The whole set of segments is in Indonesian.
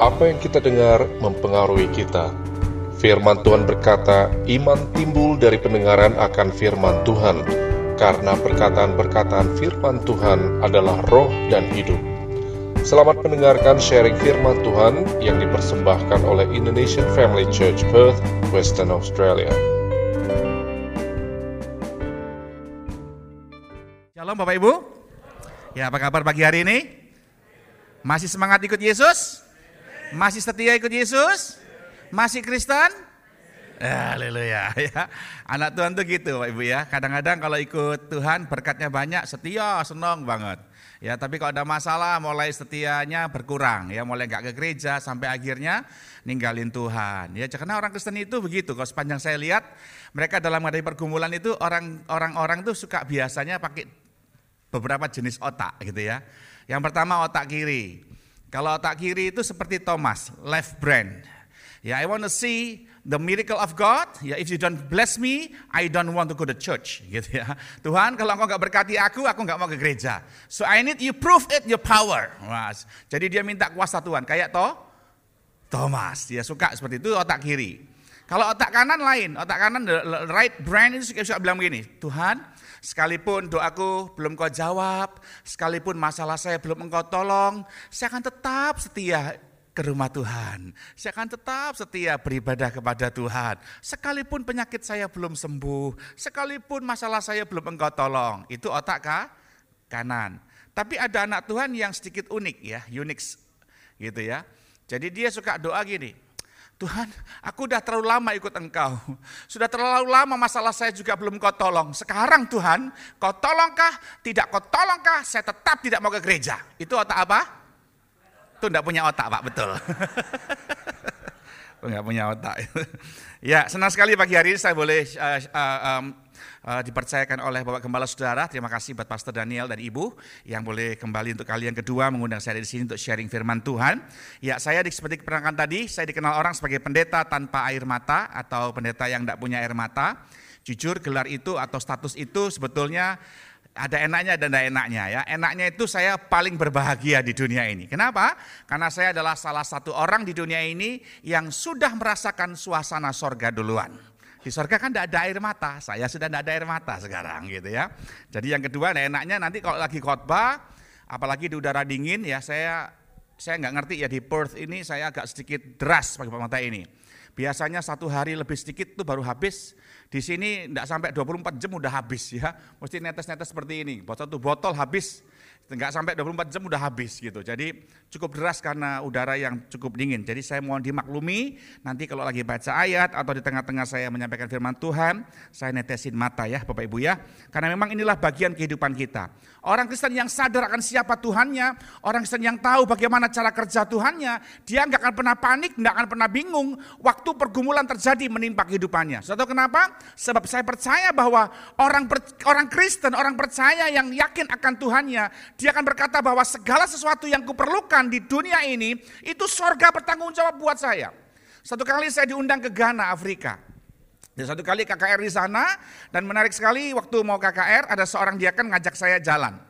Apa yang kita dengar mempengaruhi kita. Firman Tuhan berkata, iman timbul dari pendengaran akan firman Tuhan, karena perkataan-perkataan firman Tuhan adalah roh dan hidup. Selamat mendengarkan sharing firman Tuhan yang dipersembahkan oleh Indonesian Family Church Perth, Western Australia. Shalom Bapak Ibu. Ya apa kabar pagi hari ini? Masih semangat ikut Yesus? Masih setia ikut Yesus? Masih Kristen? Haleluya ya. Anak Tuhan tuh gitu Bapak Ibu ya. Kadang-kadang kalau ikut Tuhan berkatnya banyak, setia, senang banget. Ya, tapi kalau ada masalah mulai setianya berkurang ya, mulai nggak ke gereja sampai akhirnya ninggalin Tuhan. Ya, karena orang Kristen itu begitu. Kalau sepanjang saya lihat mereka dalam menghadapi pergumulan itu orang orang-orang tuh suka biasanya pakai beberapa jenis otak gitu ya. Yang pertama otak kiri. Kalau otak kiri itu seperti Thomas, left brain. Ya, I want to see the miracle of God. Ya, if you don't bless me, I don't want to go to church. Gitu ya. Tuhan, kalau engkau nggak berkati aku, aku nggak mau ke gereja. So I need you prove it your power. Mas. Jadi dia minta kuasa Tuhan. Kayak toh Thomas, dia suka seperti itu otak kiri. Kalau otak kanan lain, otak kanan the right brain itu suka bilang begini, Tuhan, Sekalipun doaku belum kau jawab, sekalipun masalah saya belum engkau tolong, saya akan tetap setia ke rumah Tuhan. Saya akan tetap setia beribadah kepada Tuhan. Sekalipun penyakit saya belum sembuh, sekalipun masalah saya belum engkau tolong. Itu otak kah? kanan. Tapi ada anak Tuhan yang sedikit unik ya, unik gitu ya. Jadi dia suka doa gini, Tuhan, aku udah terlalu lama ikut engkau. Sudah terlalu lama masalah saya juga belum kau tolong. Sekarang Tuhan, kau tolongkah? Tidak kau tolongkah? Saya tetap tidak mau ke gereja. Itu otak apa? Itu enggak punya otak Pak, betul. Enggak punya otak. ya, senang sekali pagi hari ini saya boleh uh, uh, um, uh, dipercayakan oleh Bapak Gembala Saudara. Terima kasih buat Pastor Daniel dan Ibu yang boleh kembali untuk kali yang kedua mengundang saya di sini untuk sharing firman Tuhan. Ya, saya seperti keperangan tadi, saya dikenal orang sebagai pendeta tanpa air mata atau pendeta yang tidak punya air mata. Jujur gelar itu atau status itu sebetulnya ada enaknya dan tidak enaknya ya. Enaknya itu saya paling berbahagia di dunia ini. Kenapa? Karena saya adalah salah satu orang di dunia ini yang sudah merasakan suasana sorga duluan. Di surga kan tidak ada air mata, saya sudah tidak ada air mata sekarang gitu ya. Jadi yang kedua nah enaknya nanti kalau lagi khotbah, apalagi di udara dingin ya saya saya nggak ngerti ya di Perth ini saya agak sedikit deras pakai mata ini. Biasanya satu hari lebih sedikit tuh baru habis. Di sini tidak sampai 24 jam udah habis ya. Mesti netes-netes seperti ini. Botol tuh botol habis Enggak sampai 24 jam udah habis gitu. Jadi cukup deras karena udara yang cukup dingin. Jadi saya mohon dimaklumi nanti kalau lagi baca ayat atau di tengah-tengah saya menyampaikan firman Tuhan, saya netesin mata ya Bapak Ibu ya. Karena memang inilah bagian kehidupan kita. Orang Kristen yang sadar akan siapa Tuhannya, orang Kristen yang tahu bagaimana cara kerja Tuhannya, dia nggak akan pernah panik, nggak akan pernah bingung waktu pergumulan terjadi menimpa kehidupannya. Suatu kenapa? Sebab saya percaya bahwa orang orang Kristen, orang percaya yang yakin akan Tuhannya, dia akan berkata bahwa segala sesuatu yang kuperlukan di dunia ini, itu sorga bertanggung jawab buat saya. Satu kali saya diundang ke Ghana, Afrika. Dan satu kali KKR di sana, dan menarik sekali waktu mau KKR, ada seorang dia kan ngajak saya jalan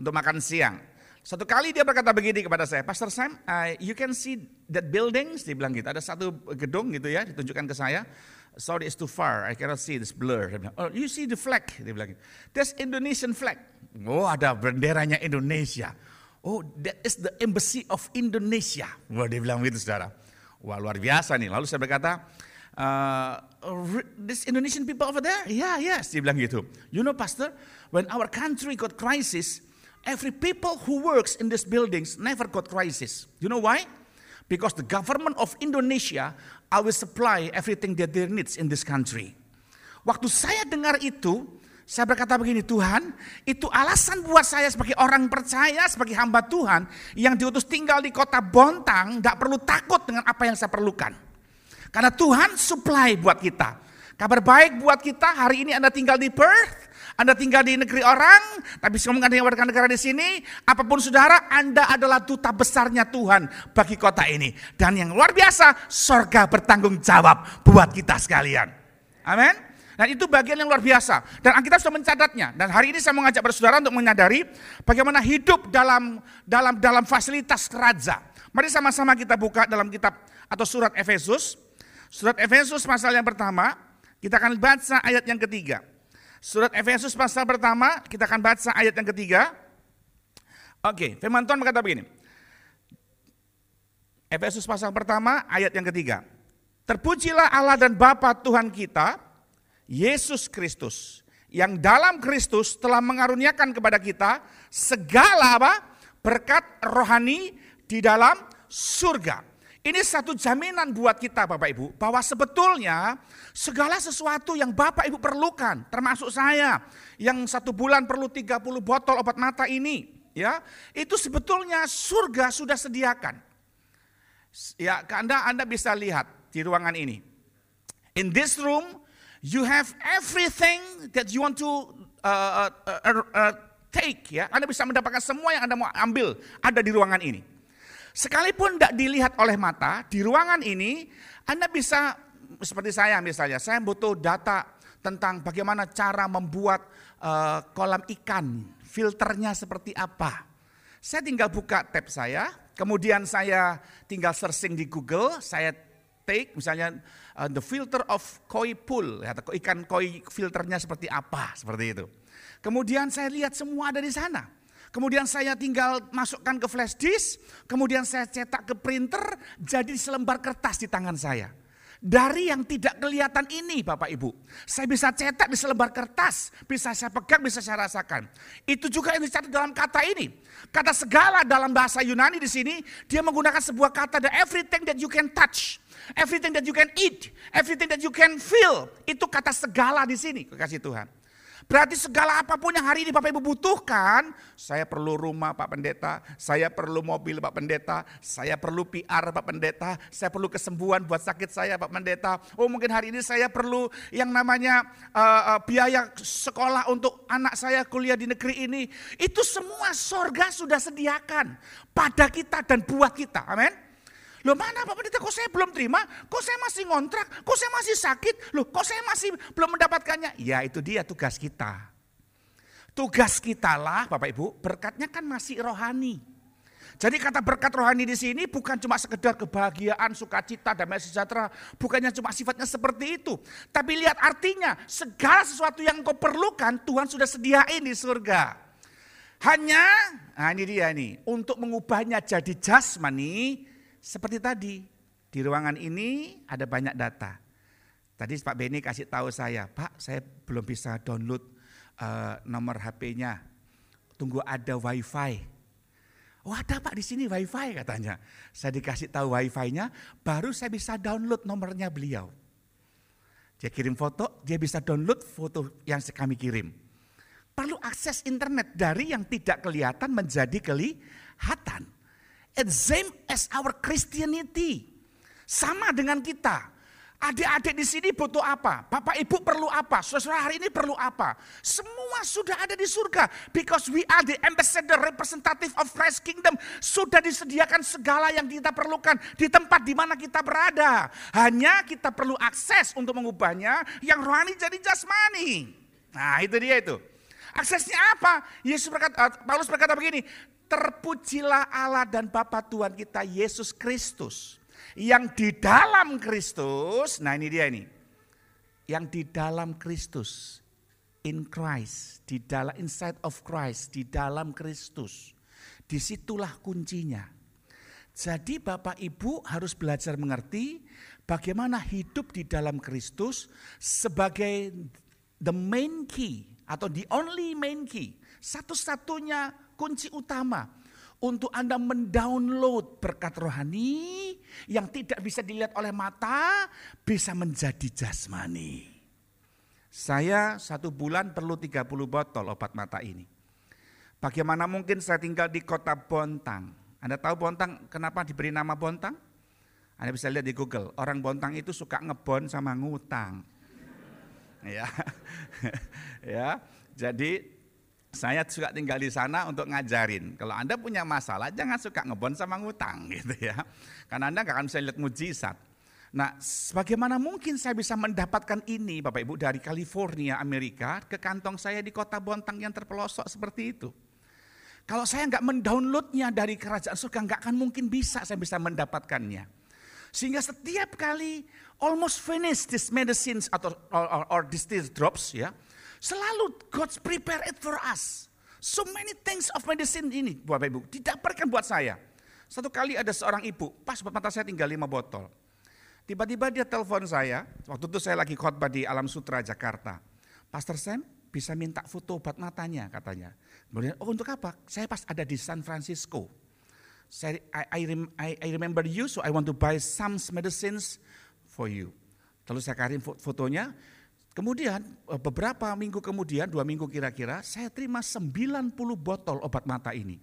untuk makan siang. Satu kali dia berkata begini kepada saya, Pastor Sam, uh, you can see that buildings, dia bilang gitu. Ada satu gedung gitu ya, ditunjukkan ke saya. Sorry, it's too far. I cannot see this blur. oh, you see the flag? Dia bilang, there's Indonesian flag. Oh, ada benderanya Indonesia. Oh, that is the embassy of Indonesia. Wah, dia bilang begitu, saudara. Wah, luar biasa nih. Lalu saya berkata, uh, this Indonesian people over there? Yeah, yes. Dia bilang gitu. You know, Pastor, when our country got crisis, every people who works in these buildings never got crisis. You know why? Because the government of Indonesia will supply everything that they needs in this country. Waktu saya dengar itu, saya berkata begini, Tuhan, itu alasan buat saya sebagai orang percaya, sebagai hamba Tuhan, yang diutus tinggal di kota Bontang, gak perlu takut dengan apa yang saya perlukan. Karena Tuhan supply buat kita. Kabar baik buat kita, hari ini Anda tinggal di Perth, anda tinggal di negeri orang, tapi ngomong Anda yang warga negara di sini, apa pun saudara, Anda adalah duta besarnya Tuhan bagi kota ini. Dan yang luar biasa, sorga bertanggung jawab buat kita sekalian. Amin. Dan itu bagian yang luar biasa. Dan Alkitab sudah mencatatnya. Dan hari ini saya mengajak bersaudara untuk menyadari bagaimana hidup dalam dalam dalam fasilitas kerajaan Mari sama-sama kita buka dalam kitab atau surat Efesus. Surat Efesus pasal yang pertama, kita akan baca ayat yang ketiga. Surat Efesus pasal pertama, kita akan baca ayat yang ketiga. Oke, firman Tuhan berkata begini. Efesus pasal pertama, ayat yang ketiga. Terpujilah Allah dan Bapa Tuhan kita, Yesus Kristus, yang dalam Kristus telah mengaruniakan kepada kita segala apa? berkat rohani di dalam surga. Ini satu jaminan buat kita Bapak Ibu, bahwa sebetulnya segala sesuatu yang Bapak Ibu perlukan, termasuk saya, yang satu bulan perlu 30 botol obat mata ini, ya itu sebetulnya surga sudah sediakan. Ya, Anda, Anda bisa lihat di ruangan ini. In this room, you have everything that you want to uh, uh, uh, uh, take. Ya, Anda bisa mendapatkan semua yang Anda mau ambil ada di ruangan ini. Sekalipun tidak dilihat oleh mata, di ruangan ini Anda bisa seperti saya misalnya, saya butuh data tentang bagaimana cara membuat uh, kolam ikan, filternya seperti apa. Saya tinggal buka tab saya, kemudian saya tinggal searching di Google, saya take misalnya uh, the filter of koi pool, ya, ikan koi filternya seperti apa, seperti itu. Kemudian saya lihat semua ada di sana. Kemudian saya tinggal masukkan ke flash disk, kemudian saya cetak ke printer, jadi selembar kertas di tangan saya. Dari yang tidak kelihatan ini Bapak Ibu, saya bisa cetak di selembar kertas, bisa saya pegang, bisa saya rasakan. Itu juga yang dicatat dalam kata ini. Kata segala dalam bahasa Yunani di sini, dia menggunakan sebuah kata the everything that you can touch. Everything that you can eat, everything that you can feel, itu kata segala di sini, kekasih Tuhan. Berarti segala apa pun yang hari ini Bapak Ibu butuhkan, saya perlu rumah Pak Pendeta, saya perlu mobil Pak Pendeta, saya perlu PR Pak Pendeta, saya perlu kesembuhan buat sakit saya Pak Pendeta. Oh mungkin hari ini saya perlu yang namanya uh, uh, biaya sekolah untuk anak saya kuliah di negeri ini. Itu semua sorga sudah sediakan pada kita dan buat kita. Amin. Loh mana Pak Pendeta, kok saya belum terima? Kok saya masih ngontrak? Kok saya masih sakit? Loh kok saya masih belum mendapatkannya? Ya itu dia tugas kita. Tugas kita lah Bapak Ibu, berkatnya kan masih rohani. Jadi kata berkat rohani di sini bukan cuma sekedar kebahagiaan, sukacita, damai sejahtera. Bukannya cuma sifatnya seperti itu. Tapi lihat artinya, segala sesuatu yang kau perlukan Tuhan sudah sediain di surga. Hanya, nah ini dia nih, untuk mengubahnya jadi jasmani, seperti tadi, di ruangan ini ada banyak data. Tadi Pak Beni kasih tahu saya, Pak saya belum bisa download uh, nomor HP-nya. Tunggu ada wifi. Oh ada Pak di sini wifi katanya. Saya dikasih tahu wifi-nya, baru saya bisa download nomornya beliau. Dia kirim foto, dia bisa download foto yang kami kirim. Perlu akses internet dari yang tidak kelihatan menjadi kelihatan. It's same as our Christianity. Sama dengan kita. Adik-adik di sini butuh apa? Bapak ibu perlu apa? Saudara hari ini perlu apa? Semua sudah ada di surga. Because we are the ambassador representative of Christ kingdom. Sudah disediakan segala yang kita perlukan di tempat di mana kita berada. Hanya kita perlu akses untuk mengubahnya yang rohani jadi jasmani. Nah itu dia itu. Aksesnya apa? Yesus berkata, eh, Paulus berkata begini, terpujilah Allah dan Bapa Tuhan kita Yesus Kristus. Yang di dalam Kristus, nah ini dia ini. Yang di dalam Kristus, in Christ, di dalam inside of Christ, di dalam Kristus. Di situlah kuncinya. Jadi Bapak Ibu harus belajar mengerti bagaimana hidup di dalam Kristus sebagai the main key atau the only main key. Satu-satunya kunci utama untuk Anda mendownload berkat rohani yang tidak bisa dilihat oleh mata, bisa menjadi jasmani. Saya satu bulan perlu 30 botol obat mata ini. Bagaimana mungkin saya tinggal di kota Bontang? Anda tahu Bontang kenapa diberi nama Bontang? Anda bisa lihat di Google, orang Bontang itu suka ngebon sama ngutang. Ya. ya. Jadi saya juga tinggal di sana untuk ngajarin. Kalau Anda punya masalah, jangan suka ngebon sama ngutang gitu ya. Karena Anda nggak akan bisa lihat mujizat. Nah, bagaimana mungkin saya bisa mendapatkan ini Bapak Ibu dari California, Amerika ke kantong saya di kota Bontang yang terpelosok seperti itu? Kalau saya nggak mendownloadnya dari kerajaan surga, nggak akan mungkin bisa saya bisa mendapatkannya. Sehingga setiap kali almost finish this medicines atau or, or, or this drops ya, selalu God's prepare it for us. So many things of medicine ini, Bapak Ibu, didapatkan buat saya. Satu kali ada seorang ibu, pas buat mata saya tinggal lima botol. Tiba-tiba dia telepon saya, waktu itu saya lagi khotbah di Alam Sutra, Jakarta. Pastor Sam, bisa minta foto obat matanya katanya. Kemudian, oh untuk apa? Saya pas ada di San Francisco. Saya, I, I, I remember you, so I want to buy some medicines for you. Lalu saya kirim fotonya. Kemudian eh, beberapa minggu kemudian, dua minggu kira-kira, saya terima 90 botol obat mata ini.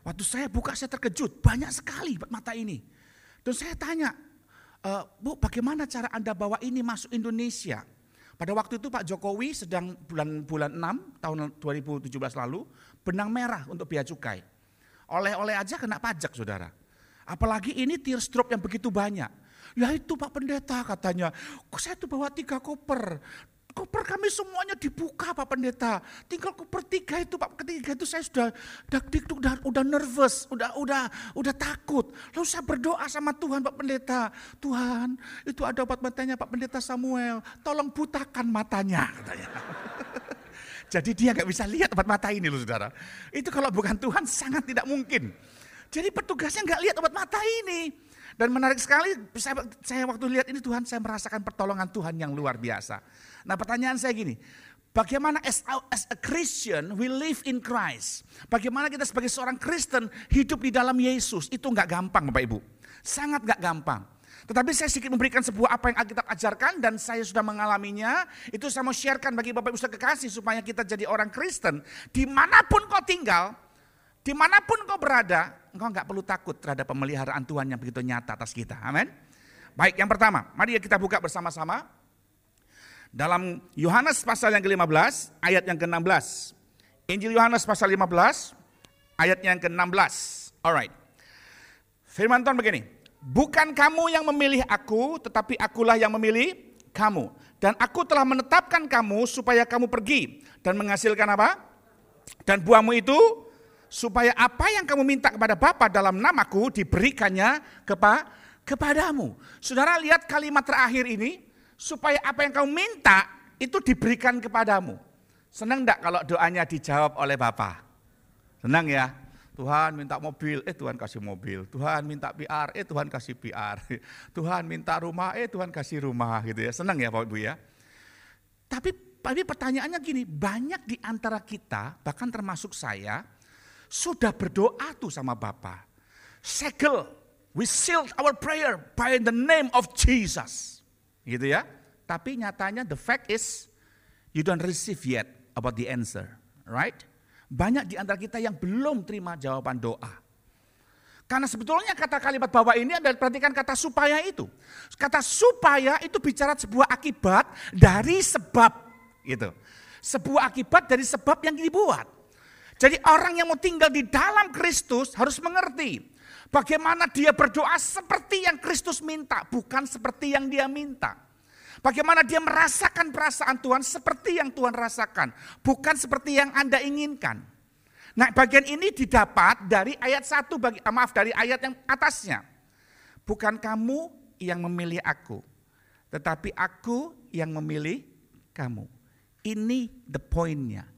Waktu saya buka saya terkejut, banyak sekali obat mata ini. Dan saya tanya, e, Bu bagaimana cara Anda bawa ini masuk Indonesia? Pada waktu itu Pak Jokowi sedang bulan bulan 6 tahun 2017 lalu benang merah untuk biaya cukai. Oleh-oleh aja kena pajak saudara. Apalagi ini teardrop yang begitu banyak. Ya itu Pak Pendeta katanya, kok saya tuh bawa tiga koper. Koper kami semuanya dibuka Pak Pendeta. Tinggal koper tiga itu Pak, ketiga itu saya sudah dak udah, udah nervous, udah udah udah takut. Lalu saya berdoa sama Tuhan Pak Pendeta. Tuhan, itu ada obat matanya Pak Pendeta Samuel. Tolong butakan matanya katanya. Jadi dia nggak bisa lihat obat mata ini loh saudara. Itu kalau bukan Tuhan sangat tidak mungkin. Jadi petugasnya nggak lihat obat mata ini. Dan menarik sekali, saya, saya waktu lihat ini Tuhan, saya merasakan pertolongan Tuhan yang luar biasa. Nah pertanyaan saya gini, bagaimana as a, as a Christian we live in Christ? Bagaimana kita sebagai seorang Kristen hidup di dalam Yesus? Itu nggak gampang Bapak Ibu, sangat nggak gampang. Tetapi saya sedikit memberikan sebuah apa yang Alkitab ajarkan dan saya sudah mengalaminya. Itu saya mau sharekan bagi Bapak Ibu kekasih supaya kita jadi orang Kristen. Di mana pun kau tinggal, di mana pun kau berada, engkau nggak perlu takut terhadap pemeliharaan Tuhan yang begitu nyata atas kita. Amin. Baik, yang pertama, mari kita buka bersama-sama dalam Yohanes pasal yang ke-15 ayat yang ke-16. Injil Yohanes pasal 15 ayat yang ke-16. Alright. Firman Tuhan begini. Bukan kamu yang memilih aku, tetapi akulah yang memilih kamu. Dan aku telah menetapkan kamu supaya kamu pergi dan menghasilkan apa? Dan buahmu itu supaya apa yang kamu minta kepada Bapa dalam namaku diberikannya kepa kepadamu. Saudara lihat kalimat terakhir ini, supaya apa yang kau minta itu diberikan kepadamu. Senang enggak kalau doanya dijawab oleh Bapak? Senang ya? Tuhan minta mobil, eh Tuhan kasih mobil. Tuhan minta PR, eh Tuhan kasih PR. Tuhan minta rumah, eh Tuhan kasih rumah gitu ya. Senang ya Bapak Ibu ya? Tapi, tapi pertanyaannya gini, banyak di antara kita, bahkan termasuk saya, sudah berdoa tuh sama Bapak. Segel, we sealed our prayer by the name of Jesus gitu ya. Tapi nyatanya the fact is you don't receive yet about the answer, right? Banyak di antara kita yang belum terima jawaban doa. Karena sebetulnya kata kalimat bawah ini adalah perhatikan kata supaya itu. Kata supaya itu bicara sebuah akibat dari sebab gitu. Sebuah akibat dari sebab yang dibuat. Jadi orang yang mau tinggal di dalam Kristus harus mengerti Bagaimana dia berdoa seperti yang Kristus minta, bukan seperti yang dia minta. Bagaimana dia merasakan perasaan Tuhan seperti yang Tuhan rasakan, bukan seperti yang Anda inginkan. Nah, bagian ini didapat dari ayat satu bagi eh, maaf dari ayat yang atasnya. Bukan kamu yang memilih aku, tetapi aku yang memilih kamu. Ini the pointnya.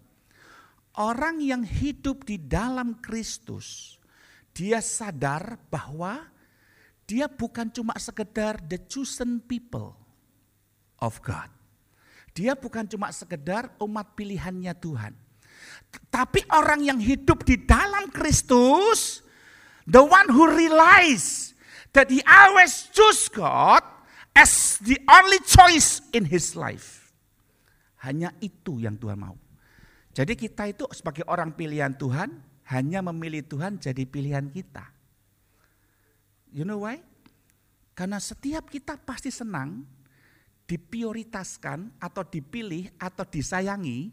Orang yang hidup di dalam Kristus, dia sadar bahwa dia bukan cuma sekedar the chosen people of God. Dia bukan cuma sekedar umat pilihannya Tuhan. Tapi orang yang hidup di dalam Kristus, the one who realize that he always choose God as the only choice in his life. Hanya itu yang Tuhan mau. Jadi kita itu sebagai orang pilihan Tuhan, hanya memilih Tuhan jadi pilihan kita. You know why? Karena setiap kita pasti senang diprioritaskan atau dipilih atau disayangi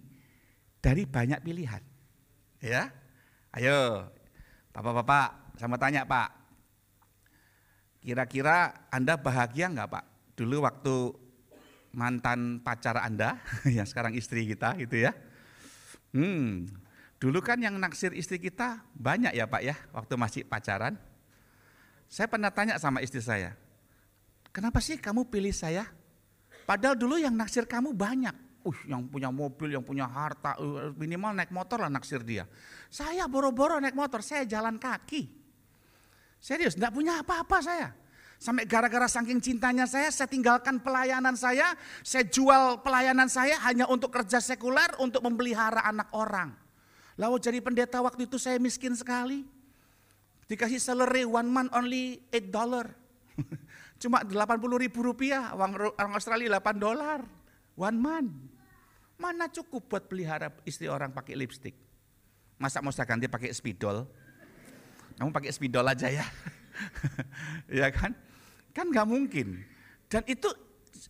dari banyak pilihan. Ya, ayo, bapak-bapak, sama tanya pak, kira-kira Anda bahagia nggak pak? Dulu waktu mantan pacar Anda, yang sekarang istri kita gitu ya. Hmm, Dulu kan yang naksir istri kita banyak ya Pak ya, waktu masih pacaran. Saya pernah tanya sama istri saya, kenapa sih kamu pilih saya? Padahal dulu yang naksir kamu banyak. Uh, yang punya mobil, yang punya harta, uh, minimal naik motor lah naksir dia. Saya boro-boro naik motor, saya jalan kaki. Serius, enggak punya apa-apa saya. Sampai gara-gara saking cintanya saya, saya tinggalkan pelayanan saya, saya jual pelayanan saya hanya untuk kerja sekuler, untuk memelihara anak orang. Lalu jadi pendeta waktu itu saya miskin sekali. Dikasih salary one month only 8 dollar. Cuma 80 ribu rupiah, uang, uang Australia 8 dolar. One month. Mana cukup buat pelihara istri orang pakai lipstick. Masa mau saya ganti pakai spidol? Kamu pakai spidol aja ya. ya kan? Kan nggak mungkin. Dan itu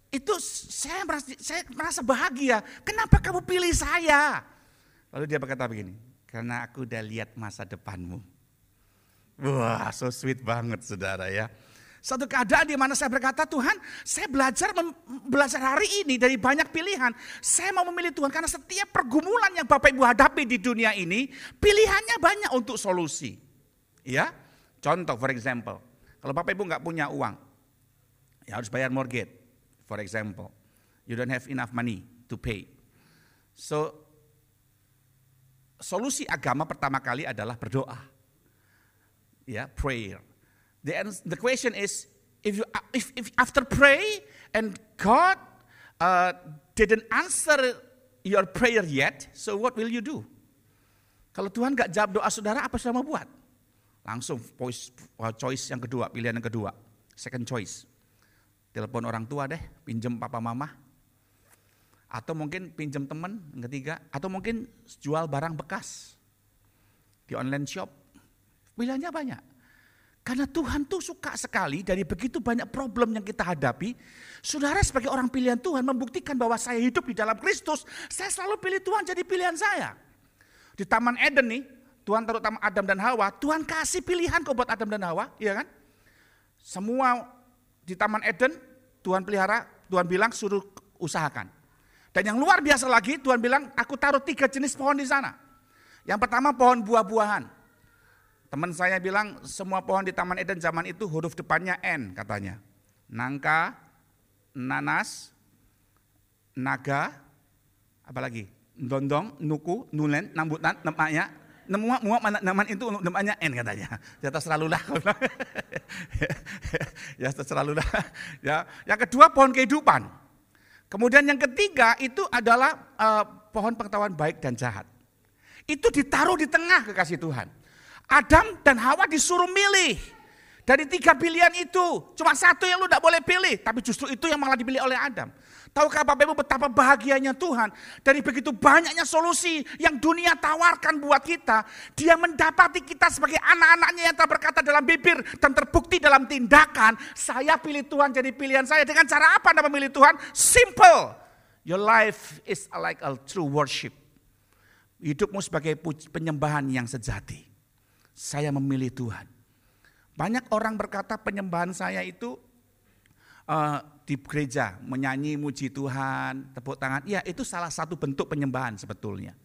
itu saya merasa, saya merasa bahagia. Kenapa kamu pilih saya? Lalu dia berkata begini, karena aku udah lihat masa depanmu. Wah, so sweet banget saudara ya. Satu keadaan di mana saya berkata, Tuhan, saya belajar belajar hari ini dari banyak pilihan. Saya mau memilih Tuhan karena setiap pergumulan yang Bapak Ibu hadapi di dunia ini, pilihannya banyak untuk solusi. Ya, contoh for example, kalau Bapak Ibu nggak punya uang, ya harus bayar mortgage, for example. You don't have enough money to pay. So, solusi agama pertama kali adalah berdoa. Ya, prayer. The, the question is, if you if, if after pray and God uh, didn't answer your prayer yet, so what will you do? Kalau Tuhan nggak jawab doa saudara, apa saudara mau buat? Langsung voice, uh, choice yang kedua, pilihan yang kedua, second choice. Telepon orang tua deh, pinjem papa mama. Atau mungkin pinjem teman yang ketiga, atau mungkin jual barang bekas di online shop. Pilihannya banyak. Karena Tuhan tuh suka sekali dari begitu banyak problem yang kita hadapi. Saudara sebagai orang pilihan Tuhan membuktikan bahwa saya hidup di dalam Kristus. Saya selalu pilih Tuhan jadi pilihan saya. Di Taman Eden nih, Tuhan taruh taman Adam dan Hawa. Tuhan kasih pilihan kok buat Adam dan Hawa, iya kan? Semua di Taman Eden, Tuhan pelihara, Tuhan bilang suruh usahakan. Dan yang luar biasa lagi, Tuhan bilang, aku taruh tiga jenis pohon di sana. Yang pertama pohon buah-buahan. Teman saya bilang semua pohon di Taman Eden zaman itu huruf depannya N katanya. Nangka, nanas, naga, apalagi dondong, nuku, nulen, nambutan, namanya, nemua, mua, mana, naman itu namanya N katanya. Ya terserah lah. ya terserah lah. Ya, yang kedua pohon kehidupan. Kemudian yang ketiga itu adalah uh, pohon pengetahuan baik dan jahat. Itu ditaruh di tengah kekasih Tuhan. Adam dan Hawa disuruh milih. Dari tiga pilihan itu, cuma satu yang lu tidak boleh pilih. Tapi justru itu yang malah dipilih oleh Adam. Tahukah Bapak Ibu betapa bahagianya Tuhan. Dari begitu banyaknya solusi yang dunia tawarkan buat kita. Dia mendapati kita sebagai anak-anaknya yang tak berkata dalam bibir dan terbukti dalam tindakan. Saya pilih Tuhan jadi pilihan saya. Dengan cara apa Anda memilih Tuhan? Simple. Your life is like a true worship. Hidupmu sebagai penyembahan yang sejati saya memilih Tuhan. Banyak orang berkata penyembahan saya itu uh, di gereja menyanyi muji Tuhan, tepuk tangan. Ya itu salah satu bentuk penyembahan sebetulnya.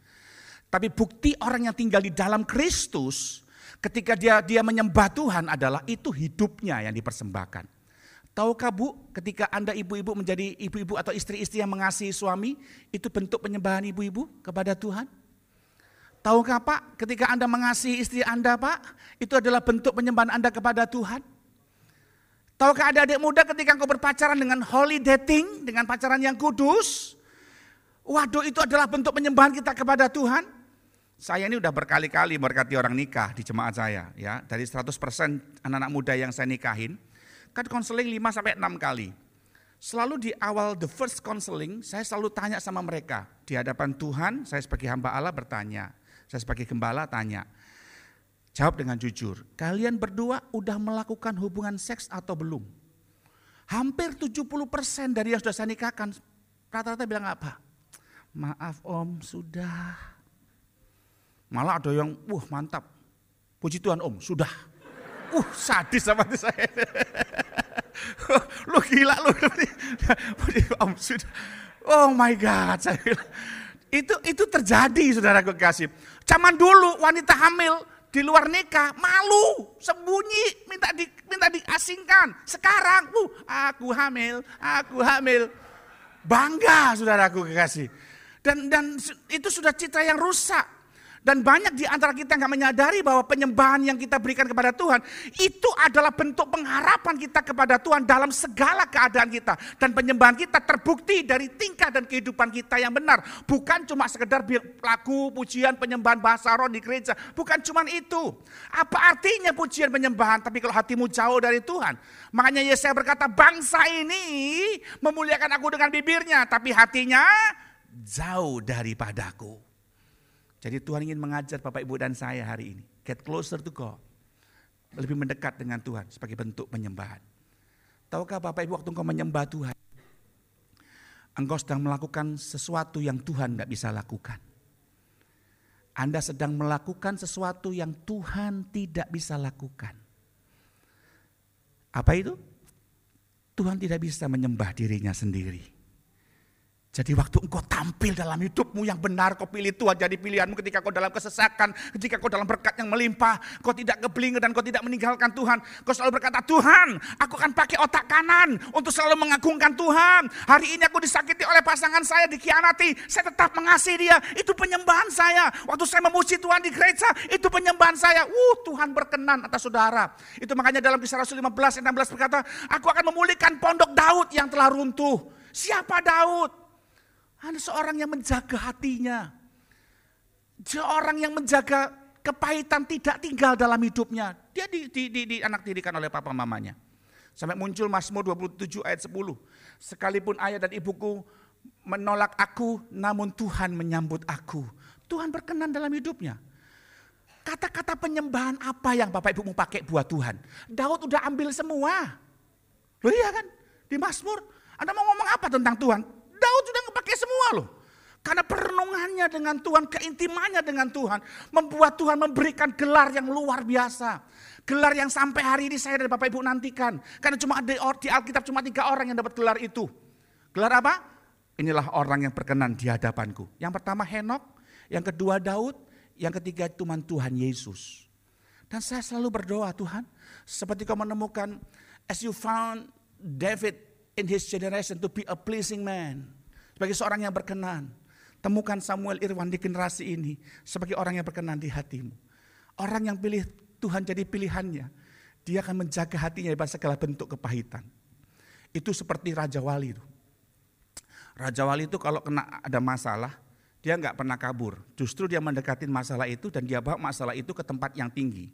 Tapi bukti orang yang tinggal di dalam Kristus ketika dia dia menyembah Tuhan adalah itu hidupnya yang dipersembahkan. Tahukah Bu, ketika Anda ibu-ibu menjadi ibu-ibu atau istri-istri yang mengasihi suami, itu bentuk penyembahan ibu-ibu kepada Tuhan? Tahukah Pak, ketika Anda mengasihi istri Anda Pak, itu adalah bentuk penyembahan Anda kepada Tuhan. Tahukah adik-adik muda ketika engkau berpacaran dengan holy dating, dengan pacaran yang kudus, waduh itu adalah bentuk penyembahan kita kepada Tuhan. Saya ini udah berkali-kali berkati orang nikah di jemaat saya, ya. Dari 100% anak-anak muda yang saya nikahin, kan konseling 5 sampai 6 kali. Selalu di awal the first counseling, saya selalu tanya sama mereka. Di hadapan Tuhan, saya sebagai hamba Allah bertanya, saya sebagai gembala tanya, jawab dengan jujur, kalian berdua udah melakukan hubungan seks atau belum? Hampir 70% dari yang sudah saya nikahkan, rata-rata bilang apa? Maaf om, sudah. Malah ada yang, wah mantap, puji Tuhan om, sudah. Uh, sadis sama saya. lu gila lu. om sudah. Oh my God, saya bilang Itu itu terjadi saudara kekasih. Zaman dulu wanita hamil di luar nikah malu, sembunyi, minta di minta diasingkan. Sekarang, uh, aku hamil, aku hamil. Bangga saudaraku kekasih. Dan dan itu sudah citra yang rusak. Dan banyak di antara kita nggak menyadari bahwa penyembahan yang kita berikan kepada Tuhan itu adalah bentuk pengharapan kita kepada Tuhan dalam segala keadaan kita. Dan penyembahan kita terbukti dari tingkah dan kehidupan kita yang benar. Bukan cuma sekedar lagu, pujian, penyembahan bahasa roh di gereja. Bukan cuma itu. Apa artinya pujian penyembahan tapi kalau hatimu jauh dari Tuhan. Makanya Yesaya berkata bangsa ini memuliakan aku dengan bibirnya tapi hatinya jauh daripadaku. Jadi Tuhan ingin mengajar Bapak Ibu dan saya hari ini. Get closer to God. Lebih mendekat dengan Tuhan sebagai bentuk penyembahan. Tahukah Bapak Ibu waktu engkau menyembah Tuhan. Engkau sedang melakukan sesuatu yang Tuhan nggak bisa lakukan. Anda sedang melakukan sesuatu yang Tuhan tidak bisa lakukan. Apa itu? Tuhan tidak bisa menyembah dirinya sendiri. Jadi waktu engkau tampil dalam hidupmu yang benar, kau pilih Tuhan jadi pilihanmu ketika kau dalam kesesakan, ketika kau dalam berkat yang melimpah, kau tidak keblinger dan kau tidak meninggalkan Tuhan. Kau selalu berkata, Tuhan aku akan pakai otak kanan untuk selalu mengagungkan Tuhan. Hari ini aku disakiti oleh pasangan saya, dikianati, saya tetap mengasihi dia. Itu penyembahan saya. Waktu saya memuji Tuhan di gereja, itu penyembahan saya. Uh, Tuhan berkenan atas saudara. Itu makanya dalam kisah Rasul 15, 16 berkata, aku akan memulihkan pondok Daud yang telah runtuh. Siapa Daud? Ada seorang yang menjaga hatinya. Seorang yang menjaga kepahitan tidak tinggal dalam hidupnya. Dia di, di, di, di anak dirikan oleh papa mamanya. Sampai muncul Mazmur 27 ayat 10. Sekalipun ayah dan ibuku menolak aku, namun Tuhan menyambut aku. Tuhan berkenan dalam hidupnya. Kata-kata penyembahan apa yang Bapak Ibu mau pakai buat Tuhan? Daud udah ambil semua. Loh iya kan? Di Mazmur, Anda mau ngomong apa tentang Tuhan? Daud sudah ngepakai semua loh. Karena perenungannya dengan Tuhan, keintimannya dengan Tuhan, membuat Tuhan memberikan gelar yang luar biasa. Gelar yang sampai hari ini saya dan Bapak Ibu nantikan. Karena cuma di, di Alkitab cuma tiga orang yang dapat gelar itu. Gelar apa? Inilah orang yang berkenan di hadapanku. Yang pertama Henok, yang kedua Daud, yang ketiga teman Tuhan Yesus. Dan saya selalu berdoa Tuhan, seperti kau menemukan, as you found David in his generation to be a pleasing man. Sebagai seorang yang berkenan. Temukan Samuel Irwan di generasi ini sebagai orang yang berkenan di hatimu. Orang yang pilih Tuhan jadi pilihannya. Dia akan menjaga hatinya dari segala bentuk kepahitan. Itu seperti Raja Wali itu. Raja Wali itu kalau kena ada masalah, dia nggak pernah kabur. Justru dia mendekatin masalah itu dan dia bawa masalah itu ke tempat yang tinggi.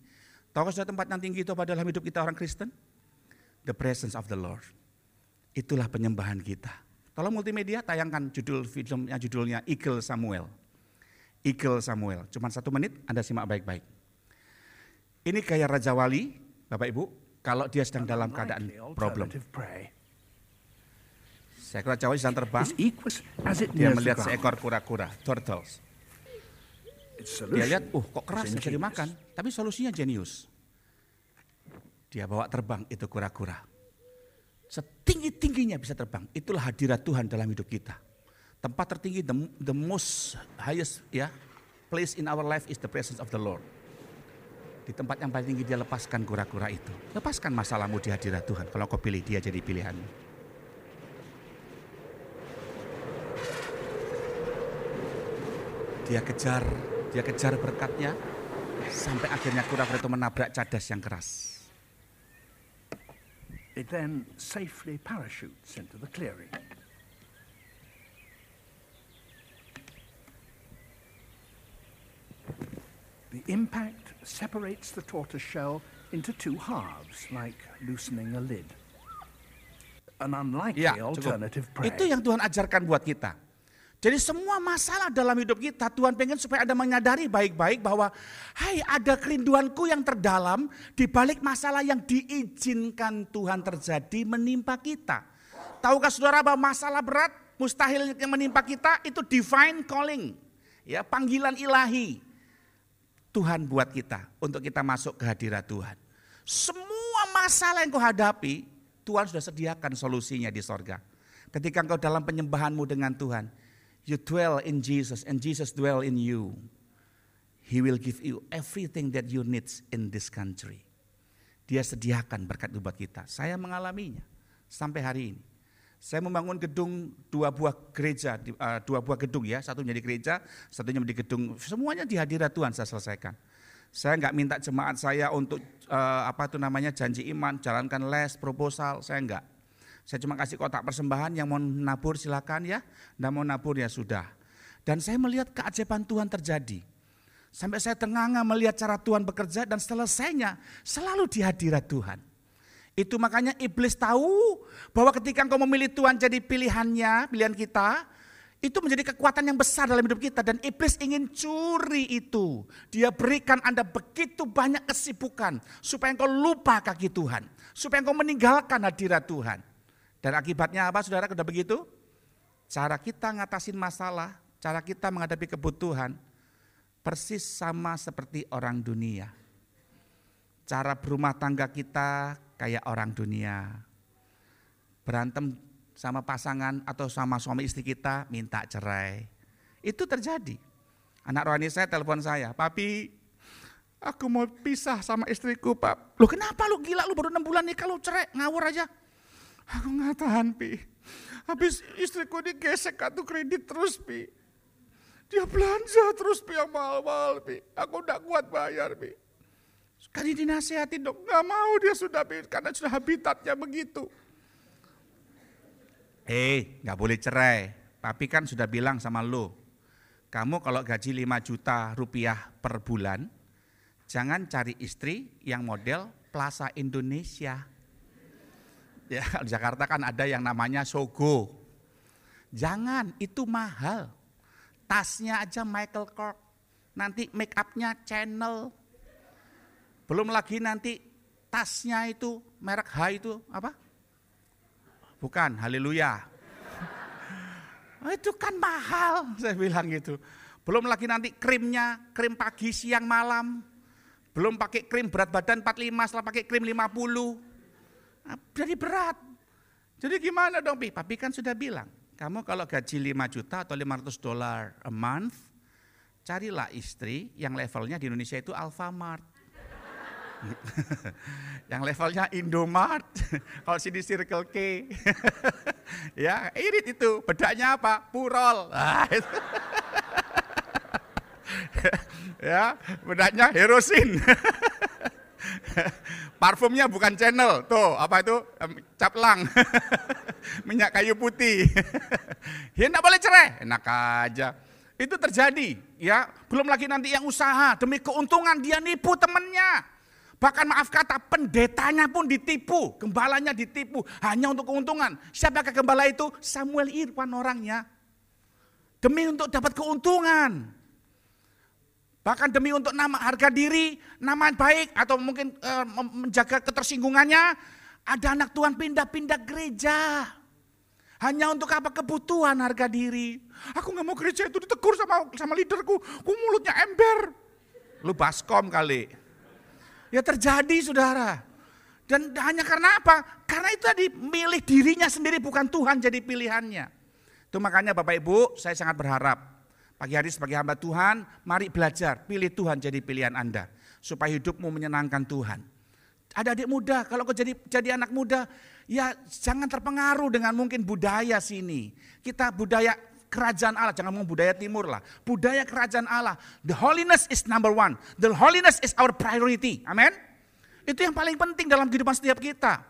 Tahu sudah tempat yang tinggi itu pada dalam hidup kita orang Kristen? The presence of the Lord. Itulah penyembahan kita. Tolong multimedia tayangkan judul filmnya judulnya Eagle Samuel. Eagle Samuel. Cuma satu menit, Anda simak baik-baik. Ini kayak Raja Wali, Bapak Ibu, kalau dia sedang dalam keadaan problem. Seekor Raja Wali sedang terbang, dia melihat seekor kura-kura, turtles. Dia lihat, uh kok keras bisa dimakan, tapi solusinya jenius. Dia bawa terbang itu kura-kura. Setinggi-tingginya bisa terbang. Itulah hadirat Tuhan dalam hidup kita. Tempat tertinggi, the, the most highest ya place in our life is the presence of the Lord. Di tempat yang paling tinggi dia lepaskan kura-kura itu. Lepaskan masalahmu di hadirat Tuhan. Kalau kau pilih dia jadi pilihanmu. Dia kejar, dia kejar berkatnya sampai akhirnya kura-kura itu menabrak cadas yang keras. It then safely parachutes into the clearing. The impact separates the tortoise shell into two halves, like loosening a lid. An unlikely ya, alternative. Itu yang Tuhan ajarkan buat kita. Jadi semua masalah dalam hidup kita Tuhan pengen supaya Anda menyadari baik-baik bahwa hai ada kerinduanku yang terdalam di balik masalah yang diizinkan Tuhan terjadi menimpa kita. Tahukah saudara bahwa masalah berat mustahil yang menimpa kita itu divine calling. Ya, panggilan ilahi. Tuhan buat kita untuk kita masuk ke hadirat Tuhan. Semua masalah yang kau hadapi, Tuhan sudah sediakan solusinya di sorga. Ketika engkau dalam penyembahanmu dengan Tuhan, you dwell in Jesus and Jesus dwell in you, He will give you everything that you need in this country. Dia sediakan berkat itu buat kita. Saya mengalaminya sampai hari ini. Saya membangun gedung dua buah gereja, uh, dua buah gedung ya, satu menjadi gereja, satunya menjadi gedung. Semuanya di hadirat Tuhan saya selesaikan. Saya nggak minta jemaat saya untuk uh, apa itu namanya janji iman, jalankan les, proposal, saya enggak. Saya cuma kasih kotak persembahan yang mau nabur silakan ya, dan mau nabur ya sudah. Dan saya melihat keajaiban Tuhan terjadi. Sampai saya tenganga melihat cara Tuhan bekerja dan selesainya selalu di hadirat Tuhan. Itu makanya iblis tahu bahwa ketika engkau memilih Tuhan jadi pilihannya, pilihan kita, itu menjadi kekuatan yang besar dalam hidup kita dan iblis ingin curi itu. Dia berikan Anda begitu banyak kesibukan supaya engkau lupa kaki Tuhan, supaya engkau meninggalkan hadirat Tuhan. Dan akibatnya apa Saudara sudah begitu? Cara kita ngatasin masalah, cara kita menghadapi kebutuhan persis sama seperti orang dunia. Cara berumah tangga kita kayak orang dunia. Berantem sama pasangan atau sama suami istri kita minta cerai. Itu terjadi. Anak rohani saya telepon saya, papi aku mau pisah sama istriku pak. Lu kenapa lu gila lu baru enam bulan nih kalau cerai ngawur aja. Aku nggak tahan pi. Habis istriku digesek kartu kredit terus pi. Dia belanja terus pi yang mahal-mahal pi. Aku udah kuat bayar pi. Sekali dinasehati dong, nggak mau dia sudah karena sudah habitatnya begitu. Hey, nggak boleh cerai. Papi kan sudah bilang sama lo, kamu kalau gaji 5 juta rupiah per bulan, jangan cari istri yang model Plaza Indonesia. Ya, di Jakarta kan ada yang namanya Sogo. Jangan, itu mahal. Tasnya aja Michael Kors. Nanti make upnya Channel, belum lagi nanti tasnya itu merek H itu apa? Bukan, haleluya. Itu kan mahal, saya bilang gitu. Belum lagi nanti krimnya, krim pagi, siang, malam. Belum pakai krim berat badan 45, setelah pakai krim 50. Jadi berat. Jadi gimana dong, Pi? Papi kan sudah bilang, kamu kalau gaji 5 juta atau 500 dolar a month, carilah istri yang levelnya di Indonesia itu Alfamart. yang levelnya Indomart, kalau sini Circle K. ya, irit itu, bedanya apa? Purol. Ya, bedanya Herosin. Parfumnya bukan channel, tuh apa itu caplang, minyak kayu putih. ya boleh cerai, enak aja. Itu terjadi, ya. Belum lagi nanti yang usaha demi keuntungan dia nipu temennya Bahkan maaf kata pendetanya pun ditipu, gembalanya ditipu hanya untuk keuntungan. Siapakah gembala itu? Samuel Irwan orangnya. Demi untuk dapat keuntungan. Bahkan demi untuk nama harga diri, nama baik atau mungkin e, menjaga ketersinggungannya, ada anak Tuhan pindah-pindah gereja. Hanya untuk apa kebutuhan harga diri. Aku nggak mau gereja itu ditegur sama sama leaderku, ku mulutnya ember. Lu baskom kali. Ya terjadi saudara. Dan hanya karena apa? Karena itu tadi milih dirinya sendiri bukan Tuhan jadi pilihannya. Itu makanya Bapak Ibu saya sangat berharap pagi hari sebagai hamba Tuhan mari belajar pilih Tuhan jadi pilihan Anda. Supaya hidupmu menyenangkan Tuhan. Ada adik muda kalau kau jadi jadi anak muda ya jangan terpengaruh dengan mungkin budaya sini. Kita budaya kerajaan Allah, jangan ngomong budaya timur lah. Budaya kerajaan Allah. The holiness is number one. The holiness is our priority. Amin. Itu yang paling penting dalam kehidupan setiap kita.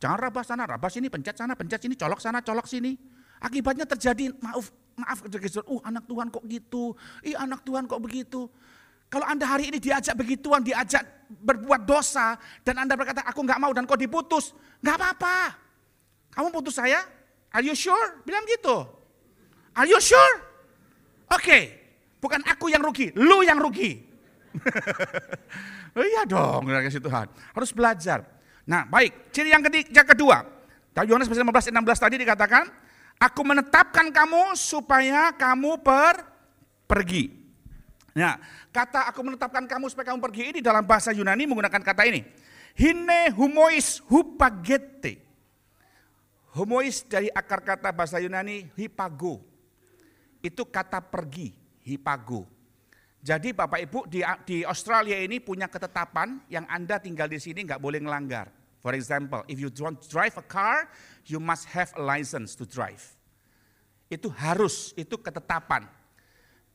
Jangan rabas sana, rabas sini, pencet sana, pencet sini, colok sana, colok sini. Akibatnya terjadi, maaf, maaf, uh anak Tuhan kok gitu, ih anak Tuhan kok begitu. Kalau Anda hari ini diajak begituan, diajak berbuat dosa, dan Anda berkata, aku nggak mau dan kau diputus, nggak apa-apa. Kamu putus saya? Are you sure? Bilang gitu. Are you sure? Oke, okay. bukan aku yang rugi, lu yang rugi. oh iya dong, kasih Tuhan. Harus belajar. Nah, baik. Ciri yang yang kedua. Yohanes pasal 15 16 tadi dikatakan, aku menetapkan kamu supaya kamu per pergi. Nah, kata aku menetapkan kamu supaya kamu pergi ini dalam bahasa Yunani menggunakan kata ini. Hine humois hupagete. Homois dari akar kata bahasa Yunani hipago itu kata pergi, hipago. Jadi Bapak Ibu di, di Australia ini punya ketetapan yang Anda tinggal di sini nggak boleh ngelanggar. For example, if you don't drive a car, you must have a license to drive. Itu harus, itu ketetapan.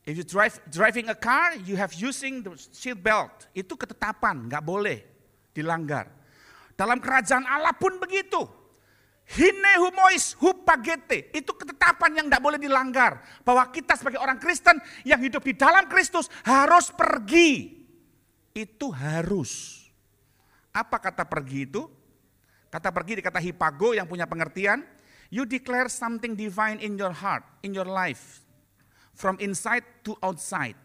If you drive driving a car, you have using the seat belt. Itu ketetapan, nggak boleh dilanggar. Dalam kerajaan Allah pun begitu. Hine humois hupagete. Itu ketetapan yang tidak boleh dilanggar. Bahwa kita sebagai orang Kristen yang hidup di dalam Kristus harus pergi. Itu harus. Apa kata pergi itu? Kata pergi di kata hipago yang punya pengertian. You declare something divine in your heart, in your life. From inside to outside.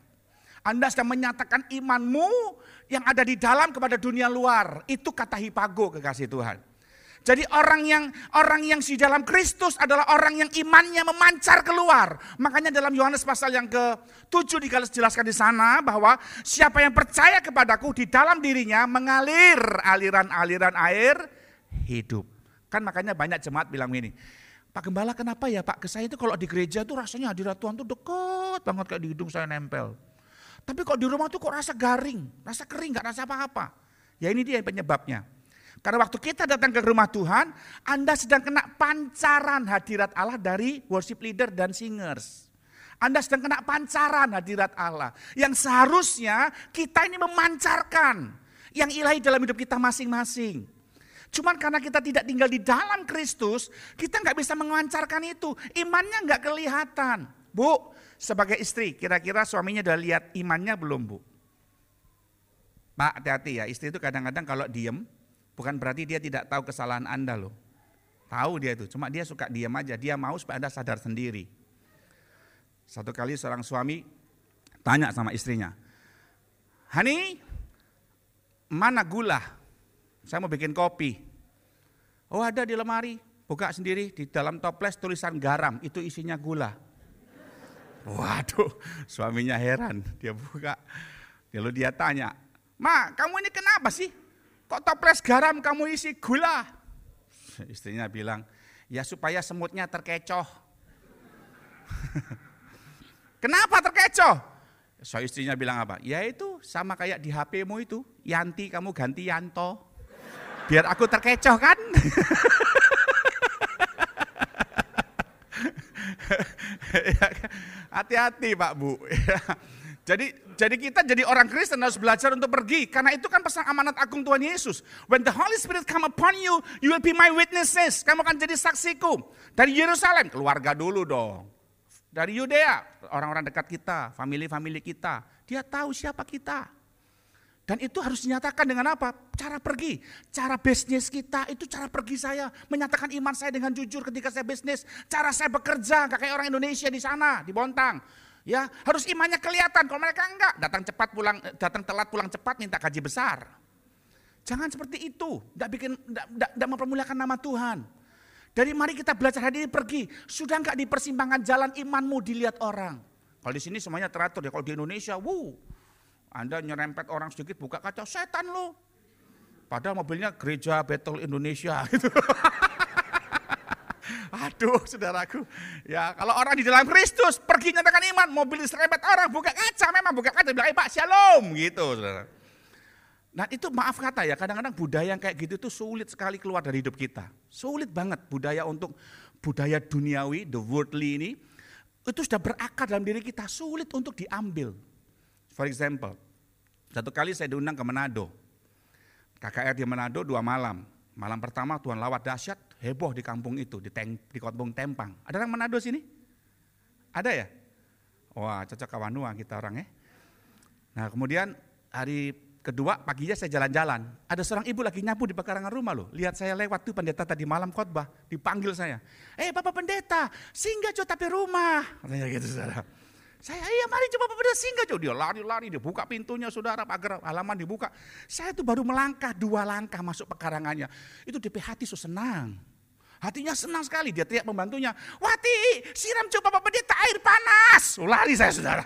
Anda sedang menyatakan imanmu yang ada di dalam kepada dunia luar. Itu kata hipago kekasih Tuhan. Jadi orang yang orang yang di dalam Kristus adalah orang yang imannya memancar keluar. Makanya dalam Yohanes pasal yang ke-7 dijelaskan di sana bahwa siapa yang percaya kepadaku di dalam dirinya mengalir aliran-aliran air hidup. Kan makanya banyak jemaat bilang ini, Pak Gembala kenapa ya Pak, ke saya itu kalau di gereja tuh rasanya hadirat Tuhan tuh dekat banget kayak di hidung saya nempel. Tapi kok di rumah tuh kok rasa garing, rasa kering, gak rasa apa-apa. Ya ini dia penyebabnya. Karena waktu kita datang ke rumah Tuhan, Anda sedang kena pancaran hadirat Allah dari worship leader dan singers. Anda sedang kena pancaran hadirat Allah. Yang seharusnya kita ini memancarkan yang ilahi dalam hidup kita masing-masing. Cuman karena kita tidak tinggal di dalam Kristus, kita nggak bisa memancarkan itu. Imannya nggak kelihatan. Bu, sebagai istri, kira-kira suaminya udah lihat imannya belum bu? Pak, hati-hati ya, istri itu kadang-kadang kalau diem, Bukan berarti dia tidak tahu kesalahan Anda loh. Tahu dia itu, cuma dia suka diam aja. Dia mau supaya Anda sadar sendiri. Satu kali seorang suami tanya sama istrinya, Hani, mana gula? Saya mau bikin kopi. Oh ada di lemari, buka sendiri di dalam toples tulisan garam, itu isinya gula. Waduh, suaminya heran. Dia buka, lalu dia tanya, Ma, kamu ini kenapa sih? Kok toples garam kamu isi gula? Istrinya bilang, ya supaya semutnya terkecoh. Kenapa terkecoh? So istrinya bilang apa? Ya itu sama kayak di HPmu itu, Yanti kamu ganti Yanto. Biar aku terkecoh kan? Hati-hati Pak Bu. Jadi jadi kita jadi orang Kristen harus belajar untuk pergi karena itu kan pesan amanat agung Tuhan Yesus. When the Holy Spirit come upon you, you will be my witnesses. Kamu akan jadi saksiku. Dari Yerusalem, keluarga dulu dong. Dari Yudea, orang-orang dekat kita, family-family kita. Dia tahu siapa kita. Dan itu harus dinyatakan dengan apa? Cara pergi, cara bisnis kita, itu cara pergi saya. Menyatakan iman saya dengan jujur ketika saya bisnis. Cara saya bekerja, kayak orang Indonesia di sana, di Bontang Ya, harus imannya kelihatan. Kalau mereka enggak, datang cepat pulang, datang telat pulang cepat minta gaji besar. Jangan seperti itu. Enggak bikin, enggak mempermuliakan nama Tuhan. Dari mari kita belajar hari ini pergi. Sudah enggak di persimpangan jalan imanmu dilihat orang. Kalau di sini semuanya teratur ya. Kalau di Indonesia, wuh, Anda nyerempet orang sedikit buka kaca, setan lo. Padahal mobilnya gereja Battle Indonesia gitu. Aduh saudaraku, ya kalau orang di dalam Kristus pergi nyatakan iman, mobil diserempet orang, buka kaca, memang buka kaca, bilang, eh Pak Shalom, gitu saudara. Nah itu maaf kata ya, kadang-kadang budaya yang kayak gitu itu sulit sekali keluar dari hidup kita. Sulit banget budaya untuk budaya duniawi, the worldly ini, itu sudah berakar dalam diri kita, sulit untuk diambil. For example, satu kali saya diundang ke Manado. KKR di Manado dua malam. Malam pertama Tuhan lawat dahsyat, heboh di kampung itu, di, teng, di kampung Tempang. Ada orang Manado sini? Ada ya? Wah, cocok kawanua kita orang ya. Nah, kemudian hari kedua paginya saya jalan-jalan. Ada seorang ibu lagi nyapu di pekarangan rumah loh. Lihat saya lewat tuh pendeta tadi malam khotbah, dipanggil saya. Eh Bapak pendeta, singgah jo tapi rumah. Katanya gitu saudara. Saya, iya mari coba Bapak singgah jo. Dia lari-lari, dia buka pintunya saudara, pagar halaman dibuka. Saya tuh baru melangkah dua langkah masuk pekarangannya. Itu DP hati so senang. Hatinya senang sekali, dia teriak membantunya, Wati, siram coba Bapak Pendeta air panas. Oh, lari saya saudara.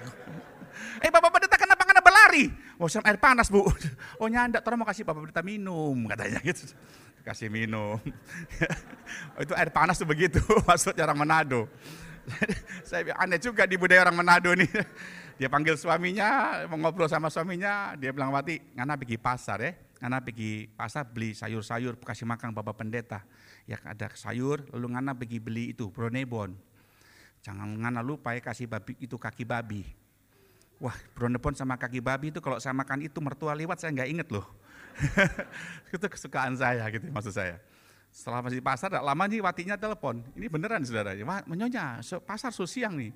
eh Bapak Pendeta kenapa kena berlari? Oh siram air panas bu. Oh nyandak, tolong mau kasih Bapak Pendeta minum, katanya gitu. Kasih minum. oh, itu air panas tuh begitu, maksudnya orang Manado. saya aneh juga di budaya orang Manado nih. Dia panggil suaminya, mau ngobrol sama suaminya, dia bilang, Wati, ngana pergi pasar ya, ngana pergi pasar beli sayur-sayur, kasih makan bapak pendeta. Ya ada sayur, lalu ngana pergi beli itu, bronebon. Jangan ngana lupa ya kasih babi itu kaki babi. Wah, bronebon sama kaki babi itu kalau saya makan itu mertua lewat saya nggak inget loh. itu kesukaan saya gitu maksud saya. Setelah masih pasar, tak lama nih watinya telepon. Ini beneran saudara. Menyonya, pasar susiang nih.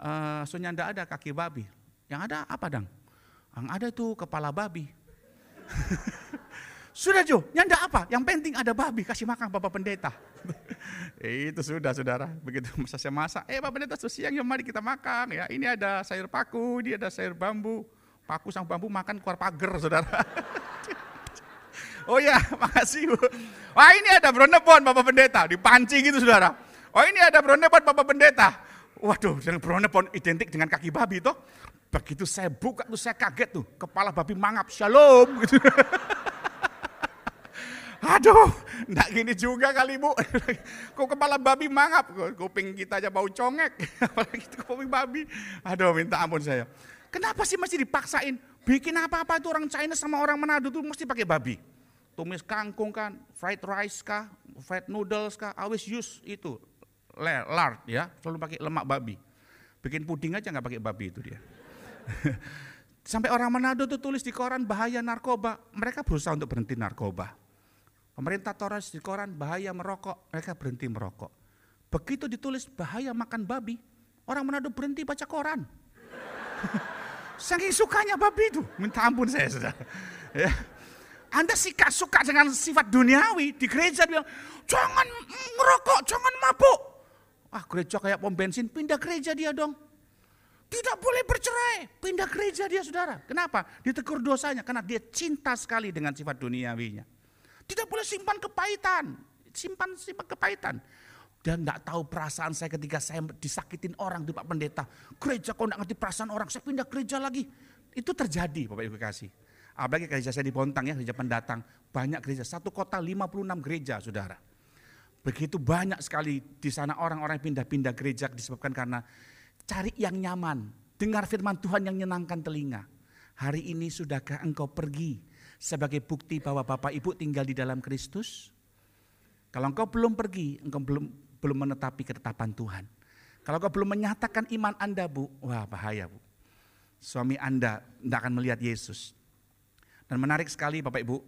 Uh, soalnya ndak ada kaki babi. Yang ada apa dang? Yang ada itu kepala babi. sudah Jo, nyanda apa? Yang penting ada babi, kasih makan Bapak Pendeta. itu sudah saudara, begitu masa saya masak, eh Bapak Pendeta siang ya mari kita makan. ya Ini ada sayur paku, dia ada sayur bambu. Paku sang bambu makan keluar pagar saudara. Oh ya, makasih Bu. Wah ini ada bronebon Bapak Pendeta, dipancing gitu saudara. Oh ini ada bronebon Bapak Pendeta. Waduh, dengan bronebon identik dengan kaki babi toh. Begitu saya buka tuh saya kaget tuh, kepala babi mangap, shalom gitu. Aduh, enggak gini juga kali bu. Kok kepala babi mangap, kuping kita aja bau congek. Apalagi itu kuping babi. Aduh, minta ampun saya. Kenapa sih masih dipaksain? Bikin apa-apa itu orang China sama orang Manado tuh mesti pakai babi tumis kangkung kan, fried rice kah, fried noodles kah, always use itu lard ya, selalu pakai lemak babi. Bikin puding aja nggak pakai babi itu dia. Sampai orang Manado tuh tulis di koran bahaya narkoba, mereka berusaha untuk berhenti narkoba. Pemerintah Torres di koran bahaya merokok, mereka berhenti merokok. Begitu ditulis bahaya makan babi, orang Manado berhenti baca koran. Saking sukanya babi itu, minta ampun saya sudah. Ya. Anda suka suka dengan sifat duniawi di gereja bilang jangan merokok, jangan mabuk. Ah gereja kayak pom bensin, pindah gereja dia dong. Tidak boleh bercerai, pindah gereja dia saudara. Kenapa? Ditegur dosanya karena dia cinta sekali dengan sifat duniawinya. Tidak boleh simpan kepahitan, simpan simpan kepahitan. Dan tidak tahu perasaan saya ketika saya disakitin orang di Pak Pendeta. Gereja kok tidak ngerti perasaan orang, saya pindah gereja lagi. Itu terjadi Bapak Ibu kasih. Apalagi gereja saya di Bontang ya, gereja pendatang. Banyak gereja, satu kota 56 gereja saudara. Begitu banyak sekali di sana orang-orang pindah-pindah gereja disebabkan karena cari yang nyaman. Dengar firman Tuhan yang menyenangkan telinga. Hari ini sudahkah engkau pergi sebagai bukti bahwa Bapak Ibu tinggal di dalam Kristus? Kalau engkau belum pergi, engkau belum belum menetapi ketetapan Tuhan. Kalau engkau belum menyatakan iman Anda, Bu, wah bahaya, Bu. Suami Anda tidak akan melihat Yesus. Dan menarik sekali Bapak Ibu,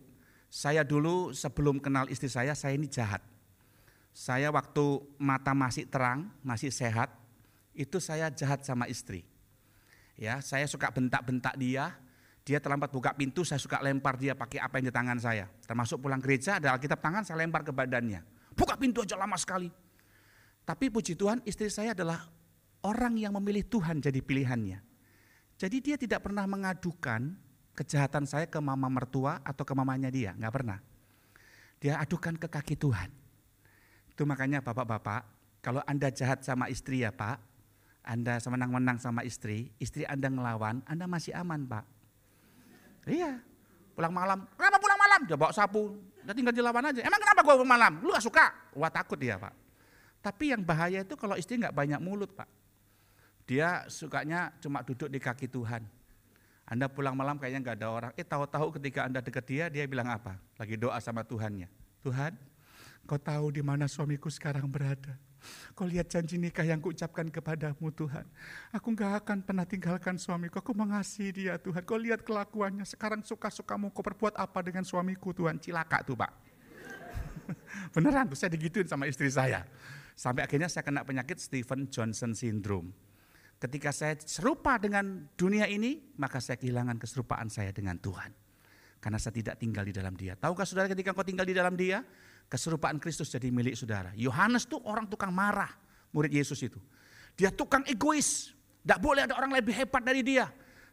saya dulu sebelum kenal istri saya, saya ini jahat. Saya waktu mata masih terang, masih sehat, itu saya jahat sama istri. Ya, saya suka bentak-bentak dia, dia terlambat buka pintu, saya suka lempar dia pakai apa yang di tangan saya. Termasuk pulang gereja, ada Alkitab tangan, saya lempar ke badannya. Buka pintu aja lama sekali. Tapi puji Tuhan, istri saya adalah orang yang memilih Tuhan jadi pilihannya. Jadi dia tidak pernah mengadukan kejahatan saya ke mama mertua atau ke mamanya dia, nggak pernah. Dia adukan ke kaki Tuhan. Itu makanya bapak-bapak, kalau Anda jahat sama istri ya pak, Anda semenang-menang sama istri, istri Anda ngelawan, Anda masih aman pak. Iya, pulang malam, kenapa pulang malam? Dia bawa sapu, dia tinggal dilawan aja. Emang kenapa gue pulang malam? Lu gak suka? Wah takut dia pak. Tapi yang bahaya itu kalau istri nggak banyak mulut pak. Dia sukanya cuma duduk di kaki Tuhan. Anda pulang malam kayaknya nggak ada orang. Eh tahu-tahu ketika Anda dekat dia, dia bilang apa? Lagi doa sama Tuhannya. Tuhan, kau tahu di mana suamiku sekarang berada. Kau lihat janji nikah yang kuucapkan kepadamu Tuhan. Aku nggak akan pernah tinggalkan suamiku. Aku mengasihi dia Tuhan. Kau lihat kelakuannya. Sekarang suka-sukamu kau perbuat apa dengan suamiku Tuhan. Cilaka tuh Pak. Beneran tuh saya digituin sama istri saya. Sampai akhirnya saya kena penyakit Stephen Johnson Syndrome. Ketika saya serupa dengan dunia ini, maka saya kehilangan keserupaan saya dengan Tuhan. Karena saya tidak tinggal di dalam dia. Tahukah saudara ketika kau tinggal di dalam dia, keserupaan Kristus jadi milik saudara. Yohanes tuh orang tukang marah, murid Yesus itu. Dia tukang egois, tidak boleh ada orang lebih hebat dari dia.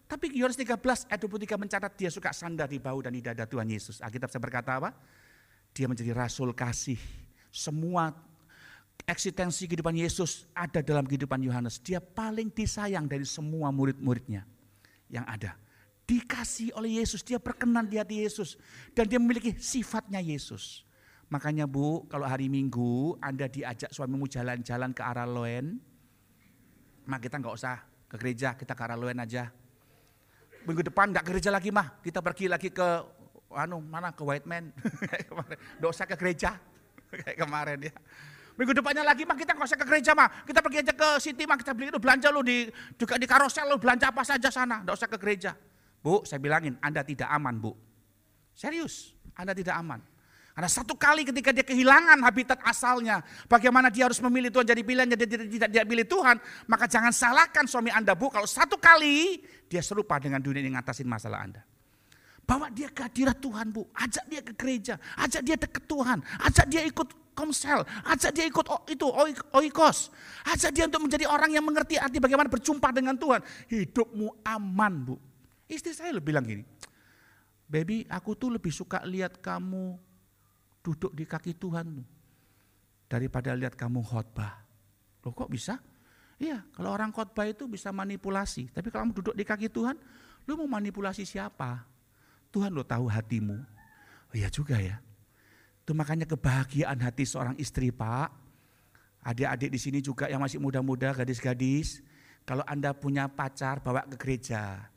Tapi Yohanes 13 ayat 23 mencatat dia suka sandar di bau dan di dada Tuhan Yesus. Alkitab saya berkata apa? Dia menjadi rasul kasih. Semua eksistensi kehidupan Yesus ada dalam kehidupan Yohanes. Dia paling disayang dari semua murid-muridnya yang ada. Dikasih oleh Yesus, dia berkenan di hati Yesus. Dan dia memiliki sifatnya Yesus. Makanya Bu, kalau hari Minggu Anda diajak suamimu jalan-jalan ke arah Loen, mah kita nggak usah ke gereja, kita ke Araluen aja. Minggu depan nggak gereja lagi mah, kita pergi lagi ke anu mana ke White Man. Nggak usah ke gereja kayak kemarin ya. Minggu depannya lagi mah kita nggak usah ke gereja mah, kita pergi aja ke City mah kita beli itu belanja lu di juga di karosel lu belanja apa saja sana, nggak usah ke gereja. Bu, saya bilangin Anda tidak aman bu. Serius, Anda tidak aman. Karena satu kali ketika dia kehilangan habitat asalnya, bagaimana dia harus memilih Tuhan jadi pilihannya, dia tidak, tidak, tidak pilih Tuhan, maka jangan salahkan suami Anda bu, kalau satu kali dia serupa dengan dunia yang ngatasin masalah Anda. Bawa dia ke hadirat Tuhan bu, ajak dia ke gereja, ajak dia deket Tuhan, ajak dia ikut komsel, ajak dia ikut itu oikos, ajak dia untuk menjadi orang yang mengerti arti bagaimana berjumpa dengan Tuhan. Hidupmu aman bu. Istri saya lebih bilang gini, baby aku tuh lebih suka lihat kamu duduk di kaki Tuhan daripada lihat kamu khotbah. Loh kok bisa? Iya, kalau orang khotbah itu bisa manipulasi. Tapi kalau kamu duduk di kaki Tuhan, lu mau manipulasi siapa? Tuhan lo tahu hatimu. Oh iya juga ya. Itu makanya kebahagiaan hati seorang istri pak. Adik-adik di sini juga yang masih muda-muda, gadis-gadis. Kalau Anda punya pacar, bawa ke gereja.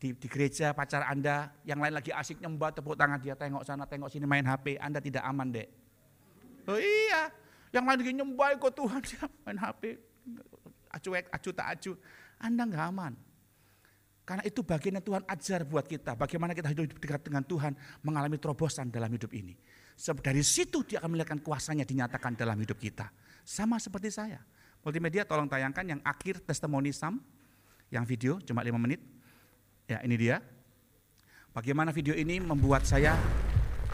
Di, di gereja pacar Anda, yang lain lagi asik nyembah, tepuk tangan dia tengok sana, tengok sini main HP. Anda tidak aman dek. Oh iya, yang lain lagi nyembah kok Tuhan, main HP. Acuek, acu tak acu. Anda nggak aman. Karena itu bagian Tuhan ajar buat kita. Bagaimana kita hidup dekat dengan Tuhan, mengalami terobosan dalam hidup ini. Sebab dari situ dia akan melihatkan kuasanya dinyatakan dalam hidup kita. Sama seperti saya. Multimedia tolong tayangkan yang akhir testimoni Sam, yang video cuma lima menit. Ya ini dia. Bagaimana video ini membuat saya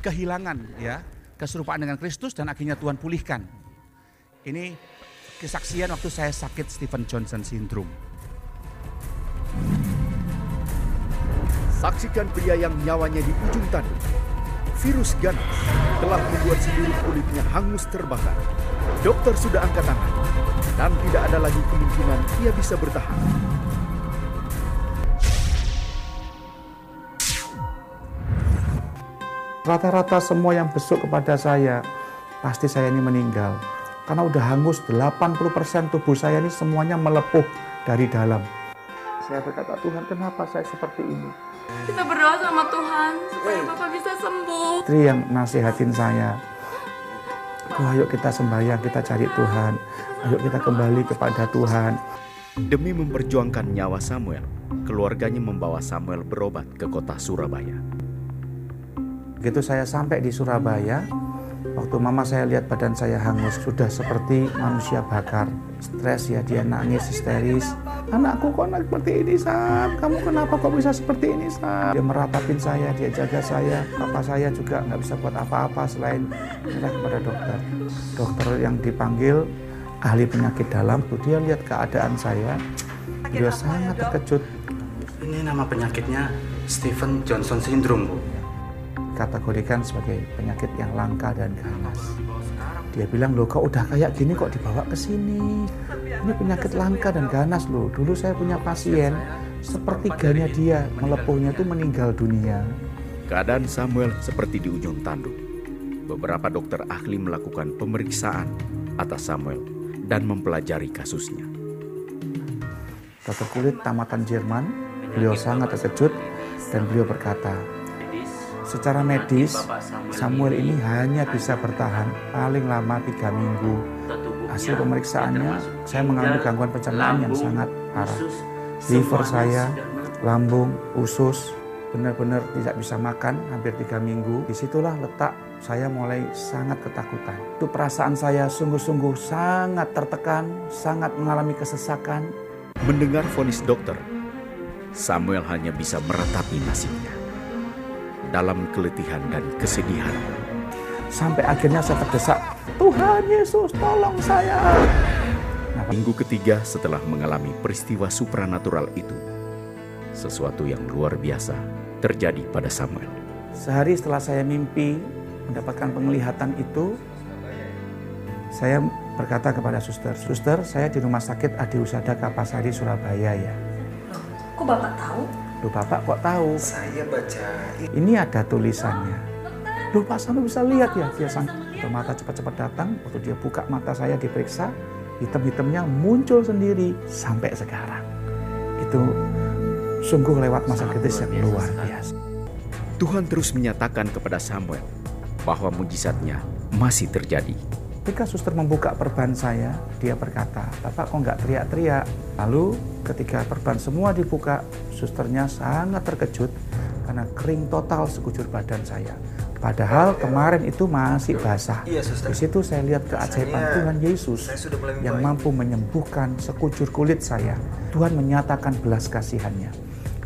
kehilangan ya keserupaan dengan Kristus dan akhirnya Tuhan pulihkan. Ini kesaksian waktu saya sakit Stephen Johnson syndrome. Saksikan pria yang nyawanya di ujung tanduk. Virus ganas telah membuat seluruh kulitnya hangus terbakar. Dokter sudah angkat tangan dan tidak ada lagi kemungkinan ia bisa bertahan. Rata-rata semua yang besuk kepada saya, pasti saya ini meninggal. Karena udah hangus 80% tubuh saya ini semuanya melepuh dari dalam. Saya berkata, Tuhan kenapa saya seperti ini? Kita berdoa sama Tuhan supaya Bapak bisa sembuh. Istri yang nasihatin saya, oh, ayo kita sembahyang, kita cari Tuhan. Ayo kita kembali kepada Tuhan. Demi memperjuangkan nyawa Samuel, keluarganya membawa Samuel berobat ke kota Surabaya. Begitu saya sampai di Surabaya, waktu mama saya lihat badan saya hangus, sudah seperti manusia bakar. Stres ya, dia nangis histeris. Anakku kok anak seperti ini, Sam? Kamu kenapa kok bisa seperti ini, Sam? Dia meratapin saya, dia jaga saya. Papa saya juga nggak bisa buat apa-apa selain minta kepada dokter. Dokter yang dipanggil ahli penyakit dalam, dia lihat keadaan saya. Dia sangat terkejut. Ini nama penyakitnya Stephen Johnson Syndrome, Bu dikategorikan sebagai penyakit yang langka dan ganas. Dia bilang, loh kok udah kayak gini kok dibawa ke sini. Ini penyakit langka dan ganas loh. Dulu saya punya pasien, sepertiganya dia melepuhnya itu meninggal dunia. Keadaan Samuel seperti di ujung tanduk. Beberapa dokter ahli melakukan pemeriksaan atas Samuel dan mempelajari kasusnya. Dokter kulit tamatan Jerman, beliau sangat terkejut dan beliau berkata, Secara medis, Samuel ini hanya bisa bertahan paling lama tiga minggu. Hasil pemeriksaannya, saya mengalami gangguan pencernaan yang sangat parah. Liver saya, lambung, usus, benar-benar tidak bisa makan hampir tiga minggu. Di situlah letak saya mulai sangat ketakutan. Itu perasaan saya sungguh-sungguh sangat tertekan, sangat mengalami kesesakan. Mendengar vonis dokter, Samuel hanya bisa meratapi nasibnya dalam keletihan dan kesedihan. Sampai akhirnya saya terdesak, Tuhan Yesus tolong saya. Nah, minggu ketiga setelah mengalami peristiwa supranatural itu, sesuatu yang luar biasa terjadi pada Samuel. Sehari setelah saya mimpi mendapatkan penglihatan itu, saya berkata kepada suster, suster saya di rumah sakit Adi Usada Kapasari Surabaya ya. Kok Bapak tahu? Loh Bapak kok tahu? Saya baca Ini ada tulisannya. Loh Pak Sanu bisa lihat ya, dia sang mata cepat-cepat datang, waktu dia buka mata saya diperiksa, hitam-hitamnya muncul sendiri sampai sekarang. Itu sungguh lewat masa kritis yang luar biasa. Tuhan terus menyatakan kepada Samuel bahwa mujizatnya masih terjadi. Ketika suster membuka perban saya, dia berkata, Bapak kok nggak teriak-teriak? Lalu ketika perban semua dibuka, susternya sangat terkejut karena kering total sekujur badan saya. Padahal kemarin itu masih basah. Iya. Di situ saya lihat keajaiban Rasanya Tuhan Yesus yang mampu menyembuhkan sekujur kulit saya. Tuhan menyatakan belas kasihannya.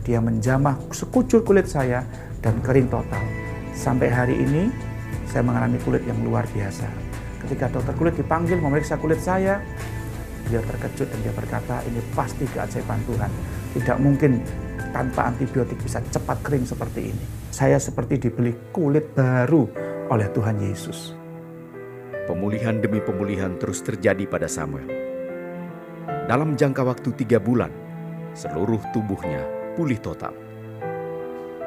Dia menjamah sekujur kulit saya dan kering total. Sampai hari ini saya mengalami kulit yang luar biasa. Ketika dokter kulit dipanggil memeriksa kulit saya, dia terkejut dan dia berkata ini pasti keajaiban Tuhan. Tidak mungkin tanpa antibiotik bisa cepat kering seperti ini. Saya seperti dibeli kulit baru oleh Tuhan Yesus. Pemulihan demi pemulihan terus terjadi pada Samuel. Dalam jangka waktu tiga bulan, seluruh tubuhnya pulih total.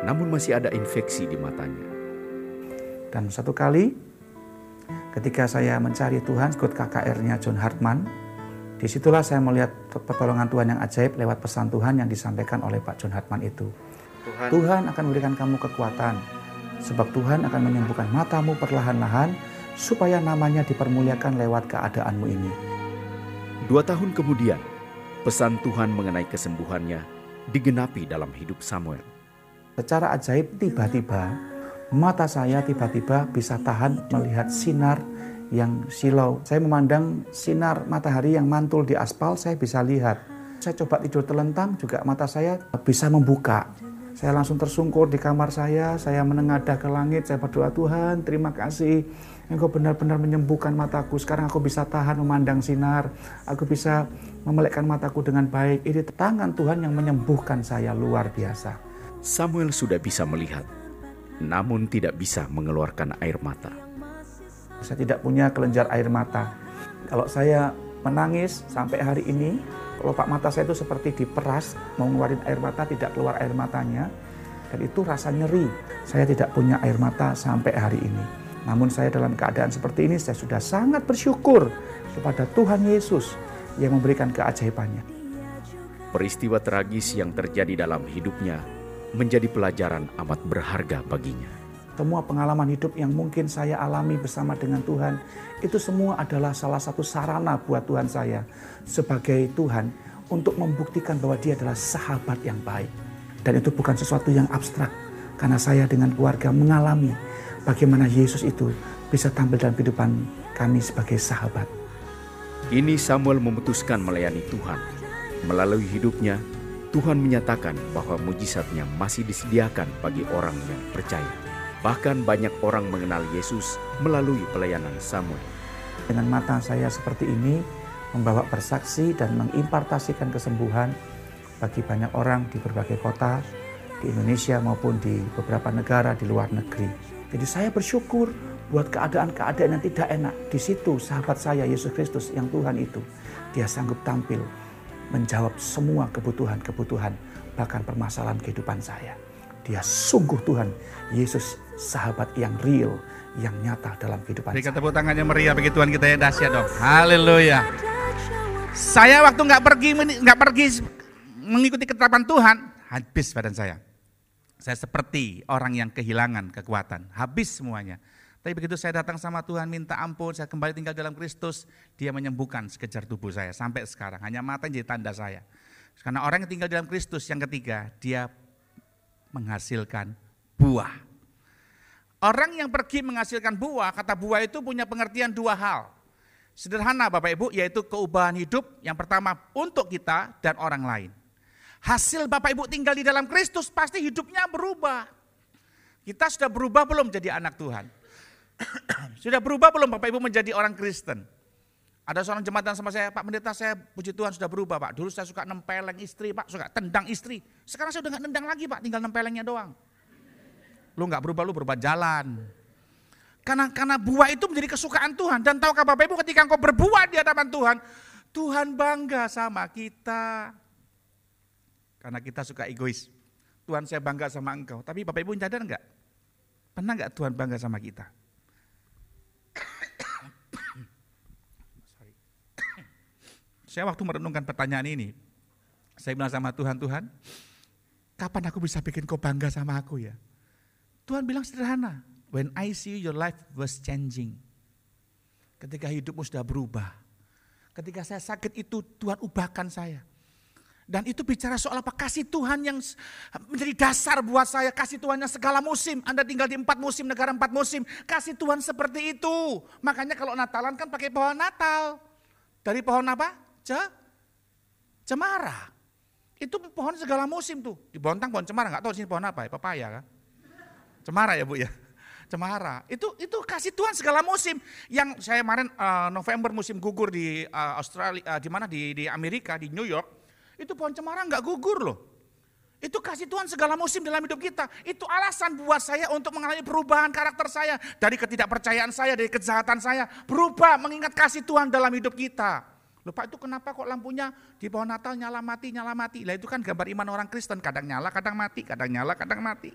Namun masih ada infeksi di matanya. Dan satu kali ketika saya mencari Tuhan ikut KKR-nya John Hartman, di situlah saya melihat pertolongan Tuhan yang ajaib lewat pesan Tuhan yang disampaikan oleh Pak John Hartman itu. Tuhan, akan memberikan kamu kekuatan, sebab Tuhan akan menyembuhkan matamu perlahan-lahan, supaya namanya dipermuliakan lewat keadaanmu ini. Dua tahun kemudian, pesan Tuhan mengenai kesembuhannya digenapi dalam hidup Samuel. Secara ajaib tiba-tiba mata saya tiba-tiba bisa tahan melihat sinar yang silau. Saya memandang sinar matahari yang mantul di aspal saya bisa lihat. Saya coba tidur telentang juga mata saya bisa membuka. Saya langsung tersungkur di kamar saya, saya menengadah ke langit, saya berdoa Tuhan terima kasih. Engkau benar-benar menyembuhkan mataku. Sekarang aku bisa tahan memandang sinar. Aku bisa memelekkan mataku dengan baik. Ini tangan Tuhan yang menyembuhkan saya luar biasa. Samuel sudah bisa melihat, namun tidak bisa mengeluarkan air mata. Saya tidak punya kelenjar air mata. Kalau saya menangis sampai hari ini, kelopak mata saya itu seperti diperas, mau ngeluarin air mata tidak keluar air matanya. Dan itu rasa nyeri. Saya tidak punya air mata sampai hari ini. Namun saya dalam keadaan seperti ini, saya sudah sangat bersyukur kepada Tuhan Yesus yang memberikan keajaibannya. Peristiwa tragis yang terjadi dalam hidupnya menjadi pelajaran amat berharga baginya. Semua pengalaman hidup yang mungkin saya alami bersama dengan Tuhan, itu semua adalah salah satu sarana buat Tuhan saya sebagai Tuhan untuk membuktikan bahwa dia adalah sahabat yang baik. Dan itu bukan sesuatu yang abstrak, karena saya dengan keluarga mengalami bagaimana Yesus itu bisa tampil dalam kehidupan kami sebagai sahabat. Kini Samuel memutuskan melayani Tuhan. Melalui hidupnya, Tuhan menyatakan bahwa mujizatnya masih disediakan bagi orang yang percaya. Bahkan banyak orang mengenal Yesus melalui pelayanan Samuel. Dengan mata saya seperti ini, membawa bersaksi dan mengimpartasikan kesembuhan bagi banyak orang di berbagai kota, di Indonesia maupun di beberapa negara di luar negeri. Jadi saya bersyukur buat keadaan-keadaan yang tidak enak. Di situ sahabat saya Yesus Kristus yang Tuhan itu, dia sanggup tampil menjawab semua kebutuhan-kebutuhan bahkan permasalahan kehidupan saya. Dia sungguh Tuhan, Yesus sahabat yang real, yang nyata dalam kehidupan Berikan saya. tepuk tangannya meriah bagi Tuhan kita yang dahsyat dong. Haleluya. Saya waktu nggak pergi nggak pergi mengikuti ketetapan Tuhan, habis badan saya. Saya seperti orang yang kehilangan kekuatan, habis semuanya. Tapi begitu saya datang sama Tuhan minta ampun, saya kembali tinggal dalam Kristus, dia menyembuhkan sekejar tubuh saya sampai sekarang. Hanya mata jadi tanda saya. Karena orang yang tinggal dalam Kristus yang ketiga, dia menghasilkan buah. Orang yang pergi menghasilkan buah, kata buah itu punya pengertian dua hal. Sederhana Bapak Ibu, yaitu keubahan hidup yang pertama untuk kita dan orang lain. Hasil Bapak Ibu tinggal di dalam Kristus pasti hidupnya berubah. Kita sudah berubah belum jadi anak Tuhan? sudah berubah belum Bapak Ibu menjadi orang Kristen? Ada seorang jembatan sama saya, Pak Pendeta saya puji Tuhan sudah berubah Pak. Dulu saya suka nempeleng istri Pak, suka tendang istri. Sekarang saya udah gak nendang lagi Pak, tinggal nempelengnya doang. Lu gak berubah, lu berubah jalan. Karena karena buah itu menjadi kesukaan Tuhan. Dan tahukah Bapak Ibu ketika engkau berbuah di hadapan Tuhan, Tuhan bangga sama kita. Karena kita suka egois. Tuhan saya bangga sama engkau. Tapi Bapak Ibu sadar enggak? Pernah enggak Tuhan bangga sama kita? Saya waktu merenungkan pertanyaan ini, saya bilang sama Tuhan, Tuhan, kapan aku bisa bikin kau bangga sama aku ya? Tuhan bilang sederhana, when I see you, your life was changing. Ketika hidupmu sudah berubah. Ketika saya sakit itu, Tuhan ubahkan saya. Dan itu bicara soal apa? Kasih Tuhan yang menjadi dasar buat saya. Kasih Tuhan yang segala musim. Anda tinggal di empat musim, negara empat musim. Kasih Tuhan seperti itu. Makanya kalau Natalan kan pakai pohon Natal. Dari pohon apa? Ce? Cemara. Itu pohon segala musim tuh. Di Bontang pohon cemara, nggak tahu sini pohon apa ya? Pepaya kan? Cemara ya Bu ya? Cemara. Itu itu kasih Tuhan segala musim. Yang saya kemarin uh, November musim gugur di uh, Australia, uh, di mana di, di Amerika, di New York itu pohon cemara nggak gugur loh. Itu kasih Tuhan segala musim dalam hidup kita. Itu alasan buat saya untuk mengalami perubahan karakter saya. Dari ketidakpercayaan saya, dari kejahatan saya. Berubah mengingat kasih Tuhan dalam hidup kita. Lupa itu kenapa kok lampunya di pohon Natal nyala mati, nyala mati. Lah itu kan gambar iman orang Kristen. Kadang nyala, kadang mati, kadang nyala, kadang mati.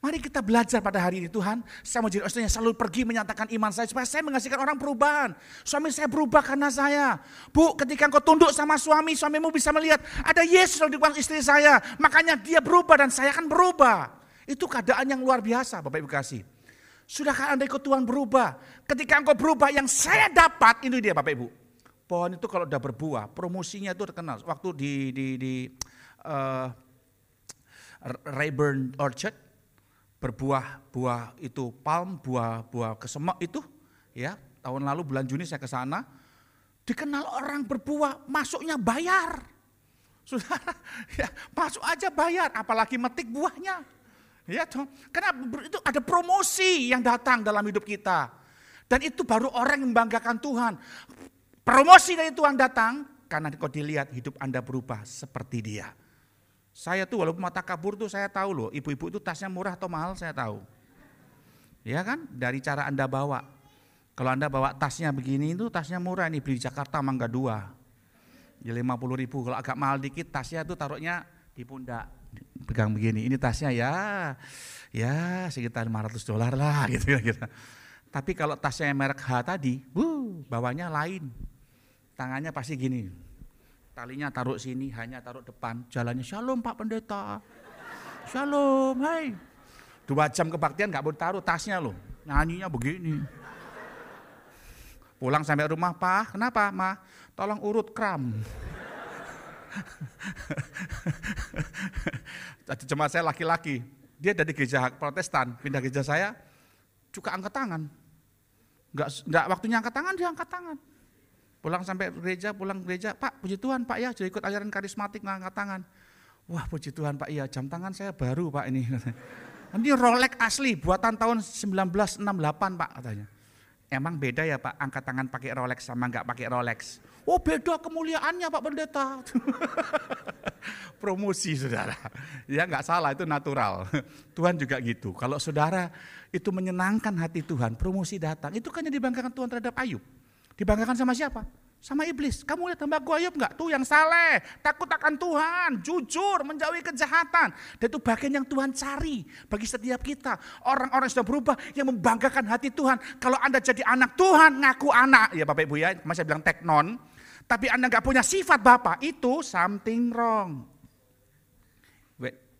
Mari kita belajar pada hari ini Tuhan. Saya mau jadi yang selalu pergi menyatakan iman saya. Supaya saya menghasilkan orang perubahan. Suami saya berubah karena saya. Bu ketika engkau tunduk sama suami, suamimu bisa melihat. Ada Yesus di depan istri saya. Makanya dia berubah dan saya akan berubah. Itu keadaan yang luar biasa Bapak Ibu kasih. Sudahkah Anda ikut Tuhan berubah? Ketika engkau berubah yang saya dapat, ini dia Bapak Ibu. Pohon itu kalau udah berbuah, promosinya itu terkenal. Waktu di, di, di uh, Rayburn Orchard, berbuah buah itu palm, buah buah kesemak itu ya. Tahun lalu bulan Juni saya ke sana dikenal orang berbuah masuknya bayar. Sudah ya, masuk aja bayar apalagi metik buahnya. Ya dong. Karena itu ada promosi yang datang dalam hidup kita. Dan itu baru orang yang membanggakan Tuhan. Promosi dari Tuhan datang karena kau dilihat hidup Anda berubah seperti dia. Saya tuh walaupun mata kabur tuh saya tahu loh, ibu-ibu itu tasnya murah atau mahal saya tahu. Ya kan, dari cara Anda bawa. Kalau Anda bawa tasnya begini itu tasnya murah nih beli di Jakarta Mangga dua, Ya 50 ribu, kalau agak mahal dikit tasnya tuh taruhnya di pundak. Pegang begini, ini tasnya ya ya sekitar 500 dolar lah gitu kira-kira. Tapi kalau tasnya merek H tadi, wuh, bawahnya lain. Tangannya pasti gini. Talinya taruh sini, hanya taruh depan. Jalannya, shalom Pak Pendeta. Shalom, hai. Dua jam kebaktian nggak boleh taruh tasnya loh. Nyanyinya begini. Pulang sampai rumah, Pak, kenapa, Ma? Tolong urut kram. Jadi cuma saya laki-laki. Dia dari gereja protestan, pindah gereja saya, juga angkat tangan. Enggak, enggak waktunya angkat tangan, dia angkat tangan. Pulang sampai gereja, pulang gereja, Pak puji Tuhan Pak ya, jadi ikut ajaran karismatik ngangkat tangan. Wah puji Tuhan Pak iya, jam tangan saya baru Pak ini. Ini Rolex asli, buatan tahun 1968 Pak katanya. Emang beda ya Pak, angkat tangan pakai Rolex sama enggak pakai Rolex. Oh beda kemuliaannya Pak Pendeta. Promosi saudara. Ya nggak salah, itu natural. Tuhan juga gitu. Kalau saudara itu menyenangkan hati Tuhan, promosi datang. Itu kan yang dibanggakan Tuhan terhadap Ayub. Dibanggakan sama siapa? Sama iblis. Kamu lihat hamba Ayub enggak? Tuh yang saleh, takut akan Tuhan, jujur, menjauhi kejahatan. Dan itu bagian yang Tuhan cari bagi setiap kita. Orang-orang yang sudah berubah, yang membanggakan hati Tuhan. Kalau Anda jadi anak Tuhan, ngaku anak. Ya Bapak Ibu ya, saya bilang teknon. Tapi Anda nggak punya sifat Bapak, itu something wrong.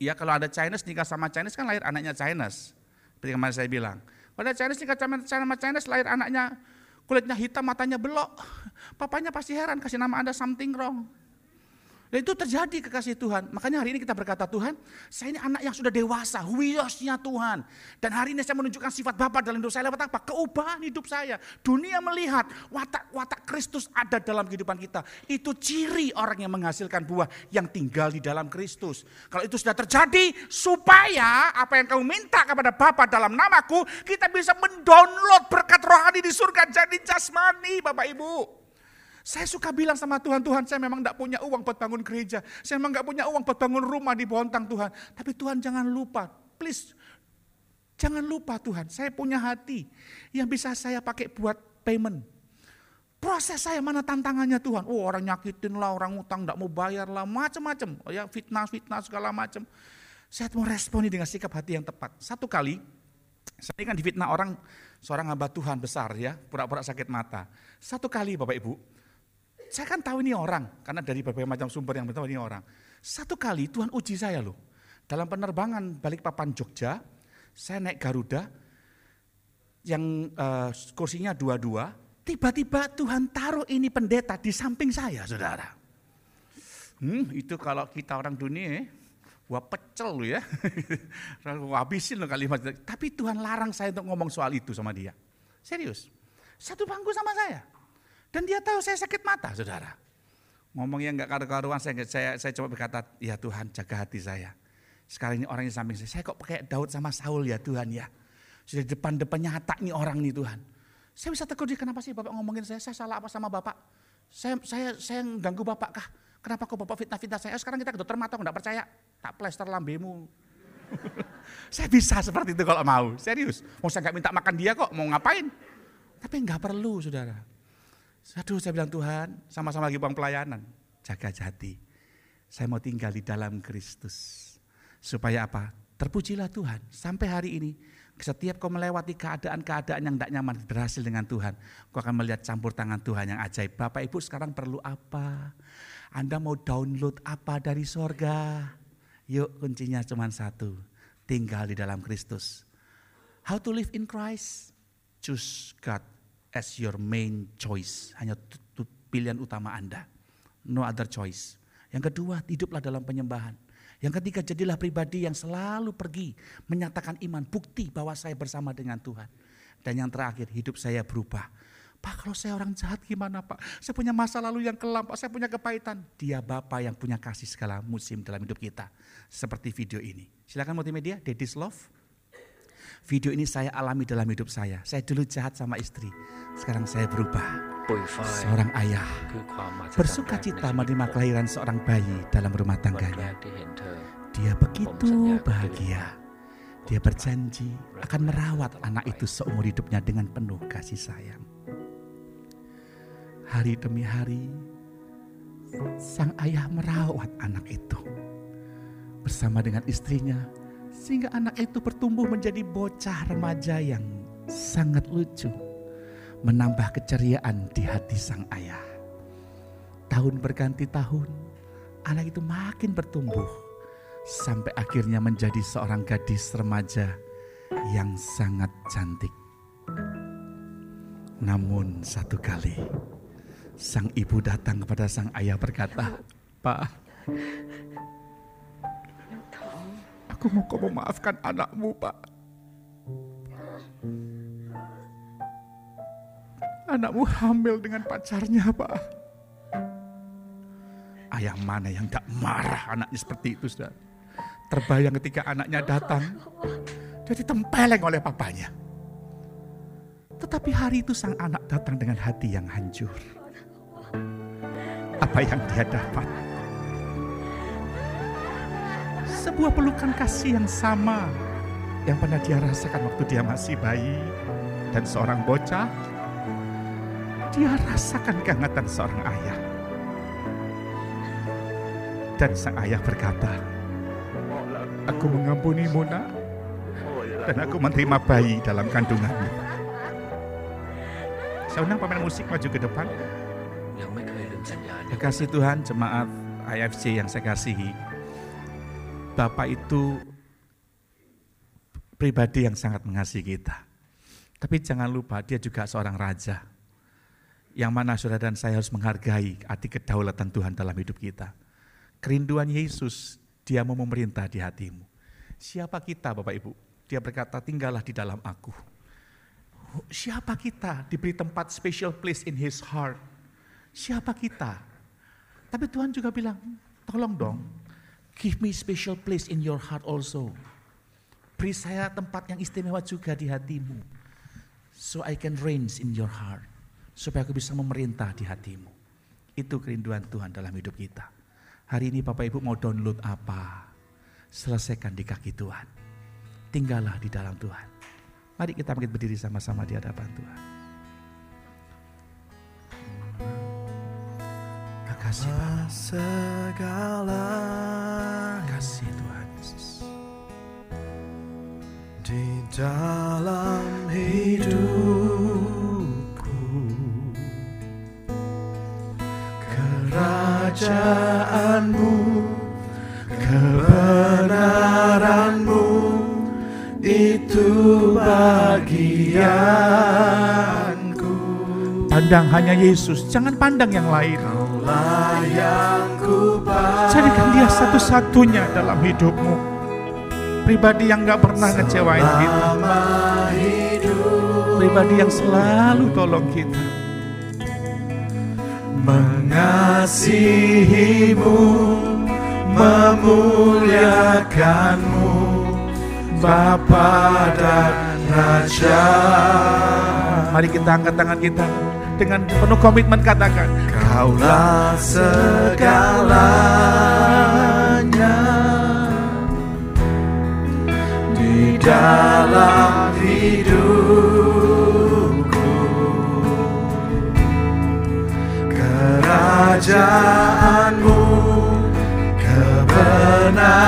Ya kalau ada Chinese nikah sama Chinese kan lahir anaknya Chinese. Seperti kemarin saya bilang. Kalau Chinese nikah sama Chinese lahir anaknya kulitnya hitam, matanya belok. Papanya pasti heran kasih nama Anda something wrong. Dan itu terjadi kekasih Tuhan. Makanya hari ini kita berkata, Tuhan, saya ini anak yang sudah dewasa, wiosnya Tuhan. Dan hari ini saya menunjukkan sifat Bapak dalam hidup saya lewat apa? Keubahan hidup saya. Dunia melihat watak-watak Kristus ada dalam kehidupan kita. Itu ciri orang yang menghasilkan buah yang tinggal di dalam Kristus. Kalau itu sudah terjadi, supaya apa yang kamu minta kepada Bapak dalam namaku, kita bisa mendownload berkat rohani di surga jadi jasmani Bapak Ibu. Saya suka bilang sama Tuhan, Tuhan saya memang tidak punya uang buat bangun gereja. Saya memang tidak punya uang buat bangun rumah di Bontang Tuhan. Tapi Tuhan jangan lupa, please. Jangan lupa Tuhan, saya punya hati yang bisa saya pakai buat payment. Proses saya mana tantangannya Tuhan? Oh orang nyakitin lah, orang utang tidak mau bayar lah, macam-macam. Oh, ya fitnah-fitnah segala macam. Saya mau responi dengan sikap hati yang tepat. Satu kali, saya kan difitnah orang, seorang hamba Tuhan besar ya, pura-pura sakit mata. Satu kali Bapak Ibu, saya kan tahu ini orang, karena dari berbagai macam sumber yang tahu ini orang. Satu kali Tuhan uji saya loh. Dalam penerbangan balik papan Jogja, saya naik Garuda, yang uh, kursinya dua-dua, tiba-tiba Tuhan taruh ini pendeta di samping saya, saudara. Hmm, itu kalau kita orang dunia, wah pecel lu ya, habisin lo kalimat. Tapi Tuhan larang saya untuk ngomong soal itu sama dia. Serius, satu bangku sama saya. Dan dia tahu saya sakit mata, saudara. Ngomongnya nggak karu-karuan, saya, saya, saya coba berkata, ya Tuhan jaga hati saya. Sekarang ini orang di samping saya, saya kok pakai Daud sama Saul ya Tuhan ya. Sudah depan-depan nyata nih orang nih Tuhan. Saya bisa tegur dia, kenapa sih Bapak ngomongin saya, saya salah apa sama Bapak? Saya saya saya ganggu Bapak kah? Kenapa kok Bapak fitnah-fitnah saya? Sekarang kita ke dokter mata, enggak percaya. Tak plester lambemu. saya bisa seperti itu kalau mau, serius. Mau saya nggak minta makan dia kok, mau ngapain? Tapi nggak perlu saudara. Aduh saya bilang Tuhan, sama-sama lagi bang pelayanan. Jaga jati. Saya mau tinggal di dalam Kristus. Supaya apa? Terpujilah Tuhan. Sampai hari ini, setiap kau melewati keadaan-keadaan yang tidak nyaman berhasil dengan Tuhan, kau akan melihat campur tangan Tuhan yang ajaib. Bapak Ibu sekarang perlu apa? Anda mau download apa dari sorga? Yuk kuncinya cuma satu, tinggal di dalam Kristus. How to live in Christ? Choose God as your main choice. Hanya pilihan utama Anda. No other choice. Yang kedua, hiduplah dalam penyembahan. Yang ketiga, jadilah pribadi yang selalu pergi menyatakan iman, bukti bahwa saya bersama dengan Tuhan. Dan yang terakhir, hidup saya berubah. Pak, kalau saya orang jahat gimana Pak? Saya punya masa lalu yang kelam, Pak. Saya punya kepahitan. Dia Bapak yang punya kasih segala musim dalam hidup kita. Seperti video ini. Silakan multimedia, Daddy's Love. Video ini saya alami dalam hidup saya. Saya dulu jahat sama istri. Sekarang saya berubah. Seorang ayah bersuka cita menerima kelahiran seorang bayi dalam rumah tangganya. Dia begitu bahagia. Dia berjanji akan merawat anak itu seumur hidupnya dengan penuh kasih sayang. Hari demi hari, sang ayah merawat anak itu bersama dengan istrinya, sehingga anak itu bertumbuh menjadi bocah remaja yang sangat lucu menambah keceriaan di hati sang ayah. Tahun berganti tahun, anak itu makin bertumbuh sampai akhirnya menjadi seorang gadis remaja yang sangat cantik. Namun satu kali, sang ibu datang kepada sang ayah berkata, Pak, aku mau kau memaafkan anakmu, Pak. Anakmu hamil dengan pacarnya, Pak. Ayah mana yang tak marah anaknya seperti itu, saudara. Terbayang ketika anaknya datang, dia ditempeleng oleh papanya. Tetapi hari itu sang anak datang dengan hati yang hancur. Apa yang dia dapat? Sebuah pelukan kasih yang sama yang pernah dia rasakan waktu dia masih bayi dan seorang bocah dia rasakan kehangatan seorang ayah. Dan sang ayah berkata, Aku mengampuni Mona dan aku menerima bayi dalam kandunganmu. Saya undang pemain musik maju ke depan. Terima kasih Tuhan jemaat IFC yang saya kasihi. Bapak itu pribadi yang sangat mengasihi kita. Tapi jangan lupa dia juga seorang raja yang mana saudara dan saya harus menghargai arti kedaulatan Tuhan dalam hidup kita. Kerinduan Yesus, dia mau memerintah di hatimu. Siapa kita Bapak Ibu? Dia berkata, tinggallah di dalam aku. Siapa kita diberi tempat special place in his heart? Siapa kita? Tapi Tuhan juga bilang, tolong dong, give me special place in your heart also. Beri saya tempat yang istimewa juga di hatimu. So I can reign in your heart supaya aku bisa memerintah di hatimu. Itu kerinduan Tuhan dalam hidup kita. Hari ini Bapak Ibu mau download apa? Selesaikan di kaki Tuhan. Tinggallah di dalam Tuhan. Mari kita berdiri sama-sama di hadapan Tuhan. Bapak. Segala Kasih Tuhan Yesus. di dalam hidupku kerajaanmu, kebenaranmu, itu bagianku. Pandang hanya Yesus, jangan pandang yang lain. Jadikan dia satu-satunya dalam hidupmu. Pribadi yang gak pernah ngecewain kita. Pribadi yang selalu tolong kita. mengasihimu, memuliakanmu, Bapa dan Raja. Mari kita angkat tangan kita dengan penuh komitmen katakan, Kaulah segalanya di dalam hidupku. Kerajaanmu, kebenaranmu,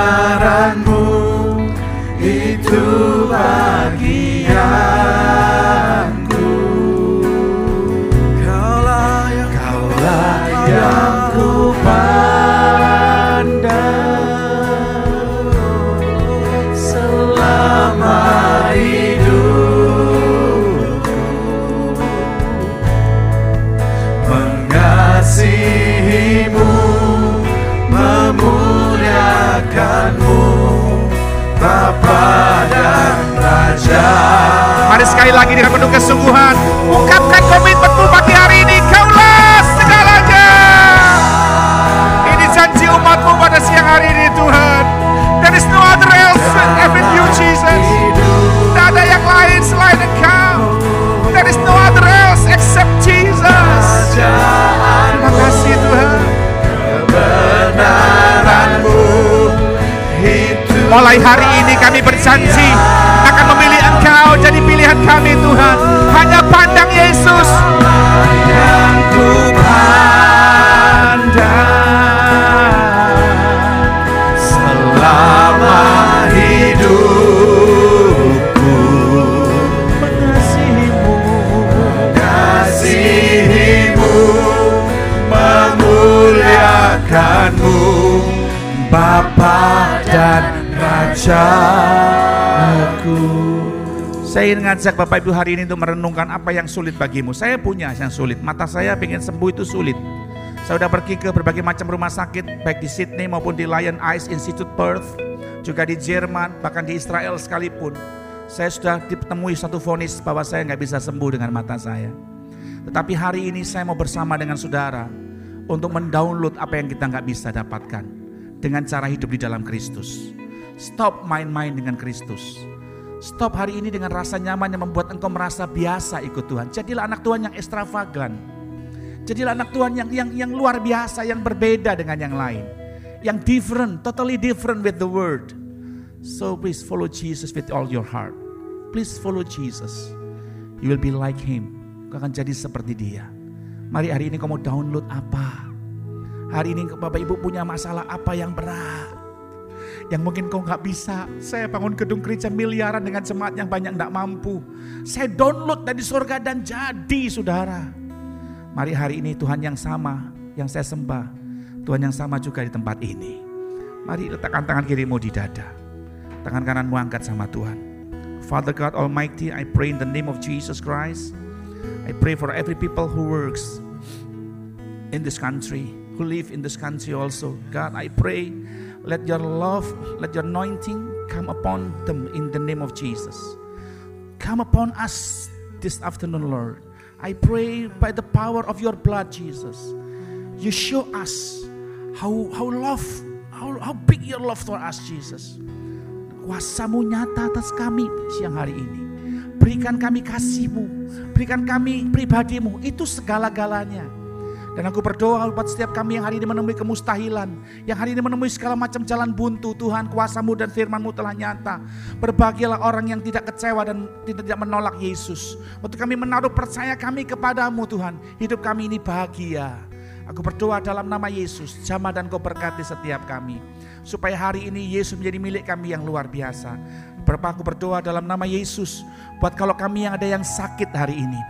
itu bagianku. Mari sekali lagi dengan penuh kesungguhan Ungkapkan komitmenmu pagi hari ini. Kaulah segalanya. Ini janji umatmu pada siang hari ini Tuhan. There is no other else except you Jesus. Tidak ada yang lain selain Engkau. There is no other else except Jesus. Terima kasih Tuhan. Kebenaranmu Mulai hari ini kami berjanji akan memilih Jadi pilihan kami Tuhan. Hanya pandang Yesus. Saya ingin ngajak Bapak Ibu hari ini untuk merenungkan apa yang sulit bagimu. Saya punya yang sulit. Mata saya pengen sembuh itu sulit. Saya sudah pergi ke berbagai macam rumah sakit, baik di Sydney maupun di Lion Eyes Institute Perth, juga di Jerman, bahkan di Israel sekalipun. Saya sudah ditemui satu vonis bahwa saya nggak bisa sembuh dengan mata saya. Tetapi hari ini saya mau bersama dengan saudara untuk mendownload apa yang kita nggak bisa dapatkan dengan cara hidup di dalam Kristus. Stop main-main dengan Kristus. Stop hari ini dengan rasa nyaman yang membuat engkau merasa biasa ikut Tuhan. Jadilah anak Tuhan yang ekstravagan. Jadilah anak Tuhan yang yang yang luar biasa, yang berbeda dengan yang lain. Yang different, totally different with the word. So please follow Jesus with all your heart. Please follow Jesus. You will be like him. Kau akan jadi seperti dia. Mari hari ini kamu download apa? Hari ini Bapak Ibu punya masalah apa yang berat? Yang mungkin kau nggak bisa. Saya bangun gedung gereja miliaran dengan jemaat yang banyak nggak mampu. Saya download dari surga dan jadi saudara. Mari hari ini Tuhan yang sama yang saya sembah. Tuhan yang sama juga di tempat ini. Mari letakkan tangan kirimu di dada. Tangan kananmu angkat sama Tuhan. Father God Almighty, I pray in the name of Jesus Christ. I pray for every people who works in this country, who live in this country also. God, I pray, let your love, let your anointing come upon them in the name of Jesus. Come upon us this afternoon, Lord. I pray by the power of your blood, Jesus, you show us how how love, how, how big your love for us, Jesus. Kuasamu nyata atas kami siang hari ini. Berikan kami kasihmu, berikan kami pribadimu, itu segala-galanya. Dan aku berdoa buat setiap kami yang hari ini menemui kemustahilan. Yang hari ini menemui segala macam jalan buntu. Tuhan kuasamu dan firmanmu telah nyata. Berbahagialah orang yang tidak kecewa dan tidak menolak Yesus. Waktu kami menaruh percaya kami kepadamu Tuhan. Hidup kami ini bahagia. Aku berdoa dalam nama Yesus. Jamah dan kau berkati setiap kami. Supaya hari ini Yesus menjadi milik kami yang luar biasa. Berapa aku berdoa dalam nama Yesus. Buat kalau kami yang ada yang sakit hari ini.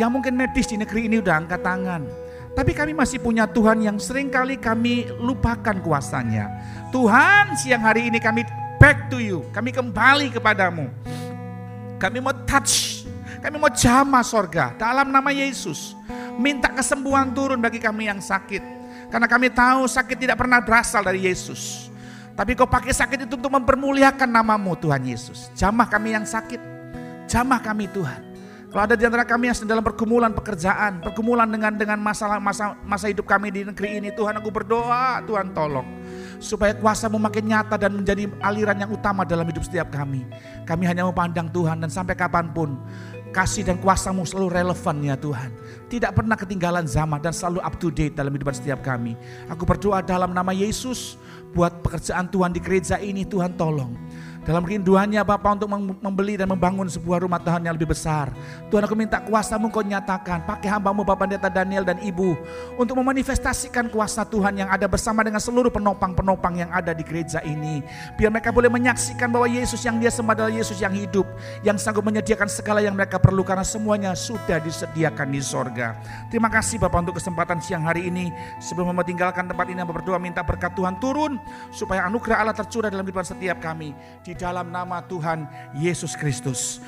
Yang mungkin medis di negeri ini udah angkat tangan. Tapi kami masih punya Tuhan yang sering kali kami lupakan kuasanya. Tuhan siang hari ini kami back to you. Kami kembali kepadamu. Kami mau touch. Kami mau jamah sorga dalam nama Yesus. Minta kesembuhan turun bagi kami yang sakit. Karena kami tahu sakit tidak pernah berasal dari Yesus. Tapi kau pakai sakit itu untuk mempermuliakan namamu Tuhan Yesus. Jamah kami yang sakit. Jamah kami Tuhan. Kalau ada di antara kami yang sedang dalam pergumulan pekerjaan, pergumulan dengan dengan masalah masa masa hidup kami di negeri ini, Tuhan aku berdoa, Tuhan tolong supaya kuasamu makin nyata dan menjadi aliran yang utama dalam hidup setiap kami. Kami hanya memandang Tuhan dan sampai kapan pun kasih dan kuasamu selalu relevan ya Tuhan. Tidak pernah ketinggalan zaman dan selalu up to date dalam hidup setiap kami. Aku berdoa dalam nama Yesus buat pekerjaan Tuhan di gereja ini Tuhan tolong. Dalam rinduannya Bapak untuk membeli dan membangun sebuah rumah Tuhan yang lebih besar. Tuhan aku minta kuasamu kau nyatakan. Pakai hambamu Bapak Pendeta Daniel dan Ibu. Untuk memanifestasikan kuasa Tuhan yang ada bersama dengan seluruh penopang-penopang yang ada di gereja ini. Biar mereka boleh menyaksikan bahwa Yesus yang dia sembah adalah Yesus yang hidup. Yang sanggup menyediakan segala yang mereka perlu karena semuanya sudah disediakan di sorga. Terima kasih Bapak untuk kesempatan siang hari ini. Sebelum meninggalkan tempat ini, berdoa minta berkat Tuhan turun. Supaya anugerah Allah tercurah dalam kehidupan setiap kami. Di di dalam nama Tuhan Yesus Kristus.